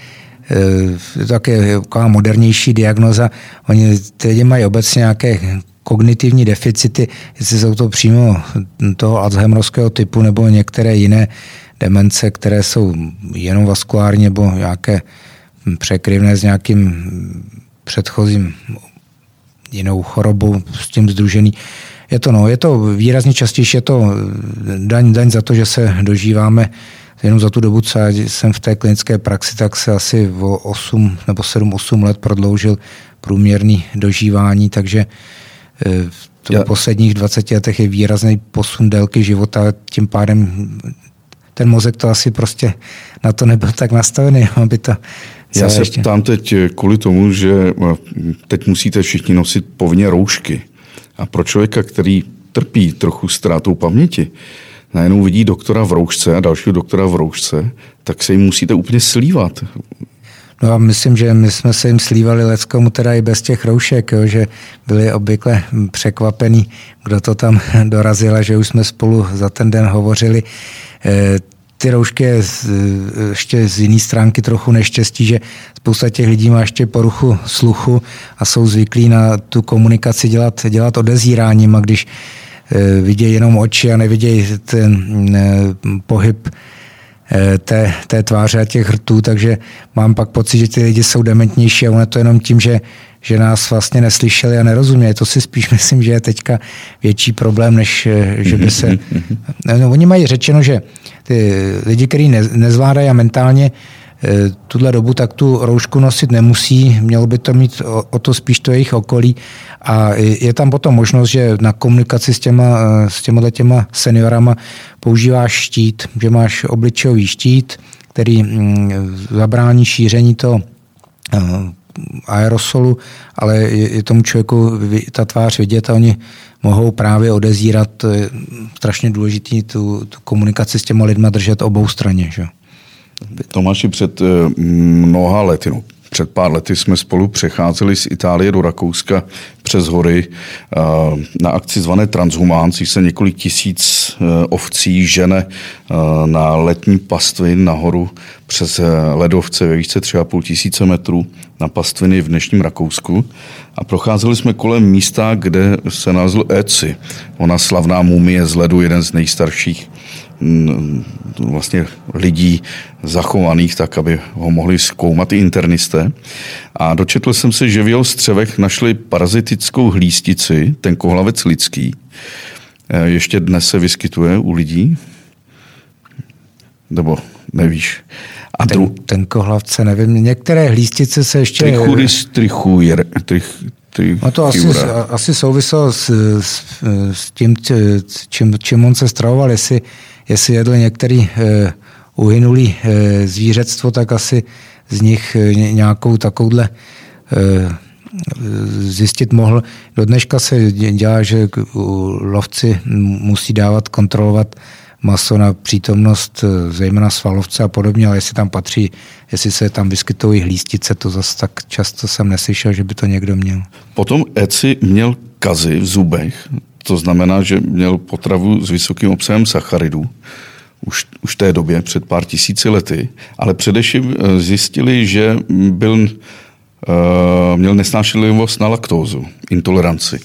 je to také taková modernější diagnoza. Oni ty mají obecně nějaké kognitivní deficity, jestli jsou to přímo toho Alzheimerovského typu nebo některé jiné demence, které jsou jenom vaskulární nebo nějaké překryvné s nějakým předchozím jinou chorobou s tím združený. Je to, no, je to výrazně častější, je to daň, daň za to, že se dožíváme jenom za tu dobu, co já jsem v té klinické praxi, tak se asi o 8 nebo 7-8 let prodloužil průměrný dožívání, takže v Já... posledních 20 letech je výrazný posun délky života, tím pádem ten mozek to asi prostě na to nebyl tak nastavený, aby to já se ještě... ptám teď kvůli tomu, že eh, teď musíte všichni nosit povinně roušky. A pro člověka, který trpí trochu ztrátou paměti, najednou vidí doktora v roušce a dalšího doktora v roušce, tak se jim musíte úplně slívat. No a myslím, že my jsme se jim slívali leckomu teda i bez těch roušek, jo, že byli obvykle překvapení, kdo to tam dorazil a že už jsme spolu za ten den hovořili. E, ty roušky je ještě z jiné stránky trochu neštěstí, že spousta těch lidí má ještě poruchu sluchu a jsou zvyklí na tu komunikaci dělat, dělat odezíráním a když e, vidějí jenom oči a nevidějí ten pohyb Eh, té, té tváře a těch hrtů, takže mám pak pocit, že ty lidi jsou dementnější a ono to jenom tím, že, že nás vlastně neslyšeli a nerozuměli. To si spíš myslím, že je teďka větší problém, než eh, že by se... No, oni mají řečeno, že ty lidi, kteří ne, nezvládají a mentálně Eh, tuhle dobu, tak tu roušku nosit nemusí, mělo by to mít o, o to spíš to jejich okolí a je tam potom možnost, že na komunikaci s těma, eh, s těma těma seniorama používáš štít, že máš obličejový štít, který mm, zabrání šíření to eh, aerosolu, ale je, tomu člověku ta tvář vidět a oni mohou právě odezírat, strašně důležité tu, tu komunikaci s těma lidma držet obou straně. Že? Tomáši, před eh, mnoha lety, no, před pár lety jsme spolu přecházeli z Itálie do Rakouska přes hory eh, na akci zvané Transhumán, se několik tisíc eh, ovcí žene na letní pastvy nahoru přes ledovce ve výšce 3,5 tisíce metrů na pastviny v dnešním Rakousku. A procházeli jsme kolem místa, kde se nalezl Eci, ona slavná mumie z ledu, jeden z nejstarších vlastně lidí zachovaných tak, aby ho mohli zkoumat i internisté. A dočetl jsem se, že v jeho střevech našli parazitickou hlístici, ten kohlavec lidský. E, ještě dnes se vyskytuje u lidí? Nebo nevíš? A ten, dru... ten kohlavce, nevím, některé hlístice se ještě... Trichuris trichuir, trich, No to asi, asi souviselo s, s, s tím, čím, čím on se stravoval, jestli jestli jedl některý eh, uhynulý eh, zvířectvo, tak asi z nich eh, nějakou takovouhle zjistit mohl. Do dneška se dělá, že lovci musí dávat, kontrolovat maso na přítomnost zejména svalovce a podobně, ale jestli tam patří, jestli se tam vyskytují hlístice, to zase tak často jsem neslyšel, že by to někdo měl. Potom Eci měl kazy v zubech, to znamená, že měl potravu s vysokým obsahem sacharidů. už, už té době, před pár tisíci lety, ale především zjistili, že byl, uh, měl nesnášenlivost na laktózu, intoleranci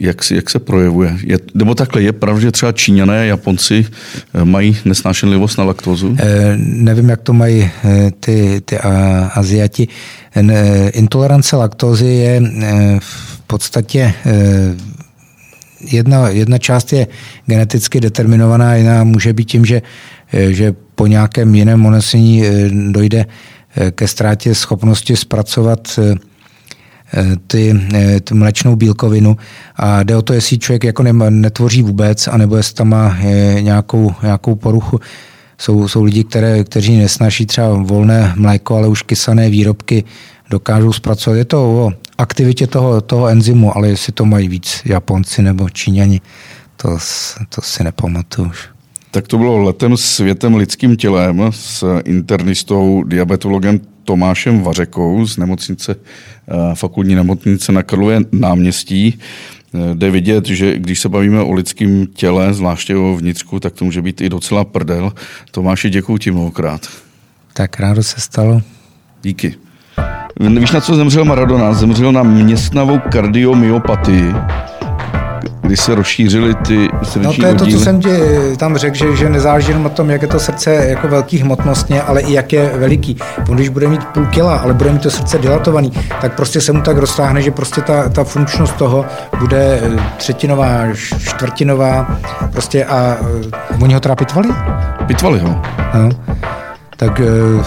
jak, jak se projevuje? Je, nebo takhle, je pravda, že třeba Číňané a Japonci eh, mají nesnášenlivost na laktózu? E, nevím, jak to mají eh, ty, ty a, Aziati. E, intolerance laktózy je e, v podstatě e, jedna, jedna část je geneticky determinovaná, jiná může být tím, že, že po nějakém jiném onesení dojde ke ztrátě schopnosti zpracovat Eh, ty, eh, tu mlečnou bílkovinu a jde o to, jestli člověk jako netvoří vůbec, anebo jestli tam má eh, nějakou, nějakou poruchu. Jsou, jsou lidi, které, kteří nesnaží třeba volné mléko, ale už kysané výrobky dokážou zpracovat. Je to o aktivitě toho, toho enzymu, ale jestli to mají víc Japonci nebo Číňani, to, to si nepamatuju už. Tak to bylo letem světem lidským tělem s internistou, diabetologem Tomášem Vařekou z nemocnice, eh, fakultní nemocnice na Karlově náměstí. Eh, jde vidět, že když se bavíme o lidském těle, zvláště o vnitřku, tak to může být i docela prdel. Tomáši, děkuji ti mnohokrát. Tak rádo se stalo. Díky. Víš, na co zemřel Maradona? Zemřel na městnavou kardiomyopatii kdy se rozšířily ty srdeční No to je to, co jsem ti tam řekl, že, že nezáleží jenom na tom, jak je to srdce jako velký hmotnostně, ale i jak je veliký. On když bude mít půl kila, ale bude mít to srdce dilatovaný, tak prostě se mu tak roztáhne, že prostě ta, ta funkčnost toho bude eh, třetinová, čtvrtinová, prostě a uh, oni ho teda pitvali? Pitvali ho. No. Tak uh,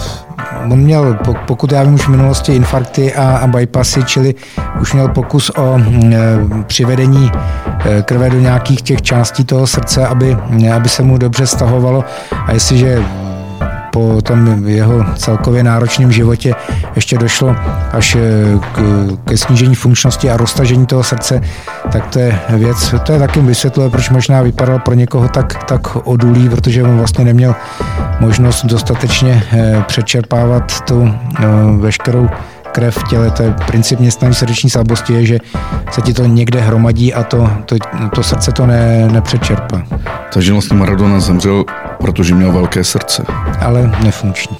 On měl, pokud já vím, už v minulosti infarkty a, a bypassy, čili už měl pokus o e, přivedení e, krve do nějakých těch částí toho srdce, aby, aby se mu dobře stahovalo. A jestliže po tom jeho celkově náročném životě ještě došlo až eh, k, ke snížení funkčnosti a roztažení toho srdce, tak to je věc, to je taky vysvětluje, proč možná vypadal pro někoho tak, tak odulý, protože on vlastně neměl možnost dostatečně eh, přečerpávat tu eh, veškerou krev v těle. To je princip městnavé srdeční slabosti, je, že se ti to někde hromadí a to, to, to srdce to ne, nepřečerpá. Takže vlastně Maradona zemřel, protože měl velké srdce. Ale nefunkční.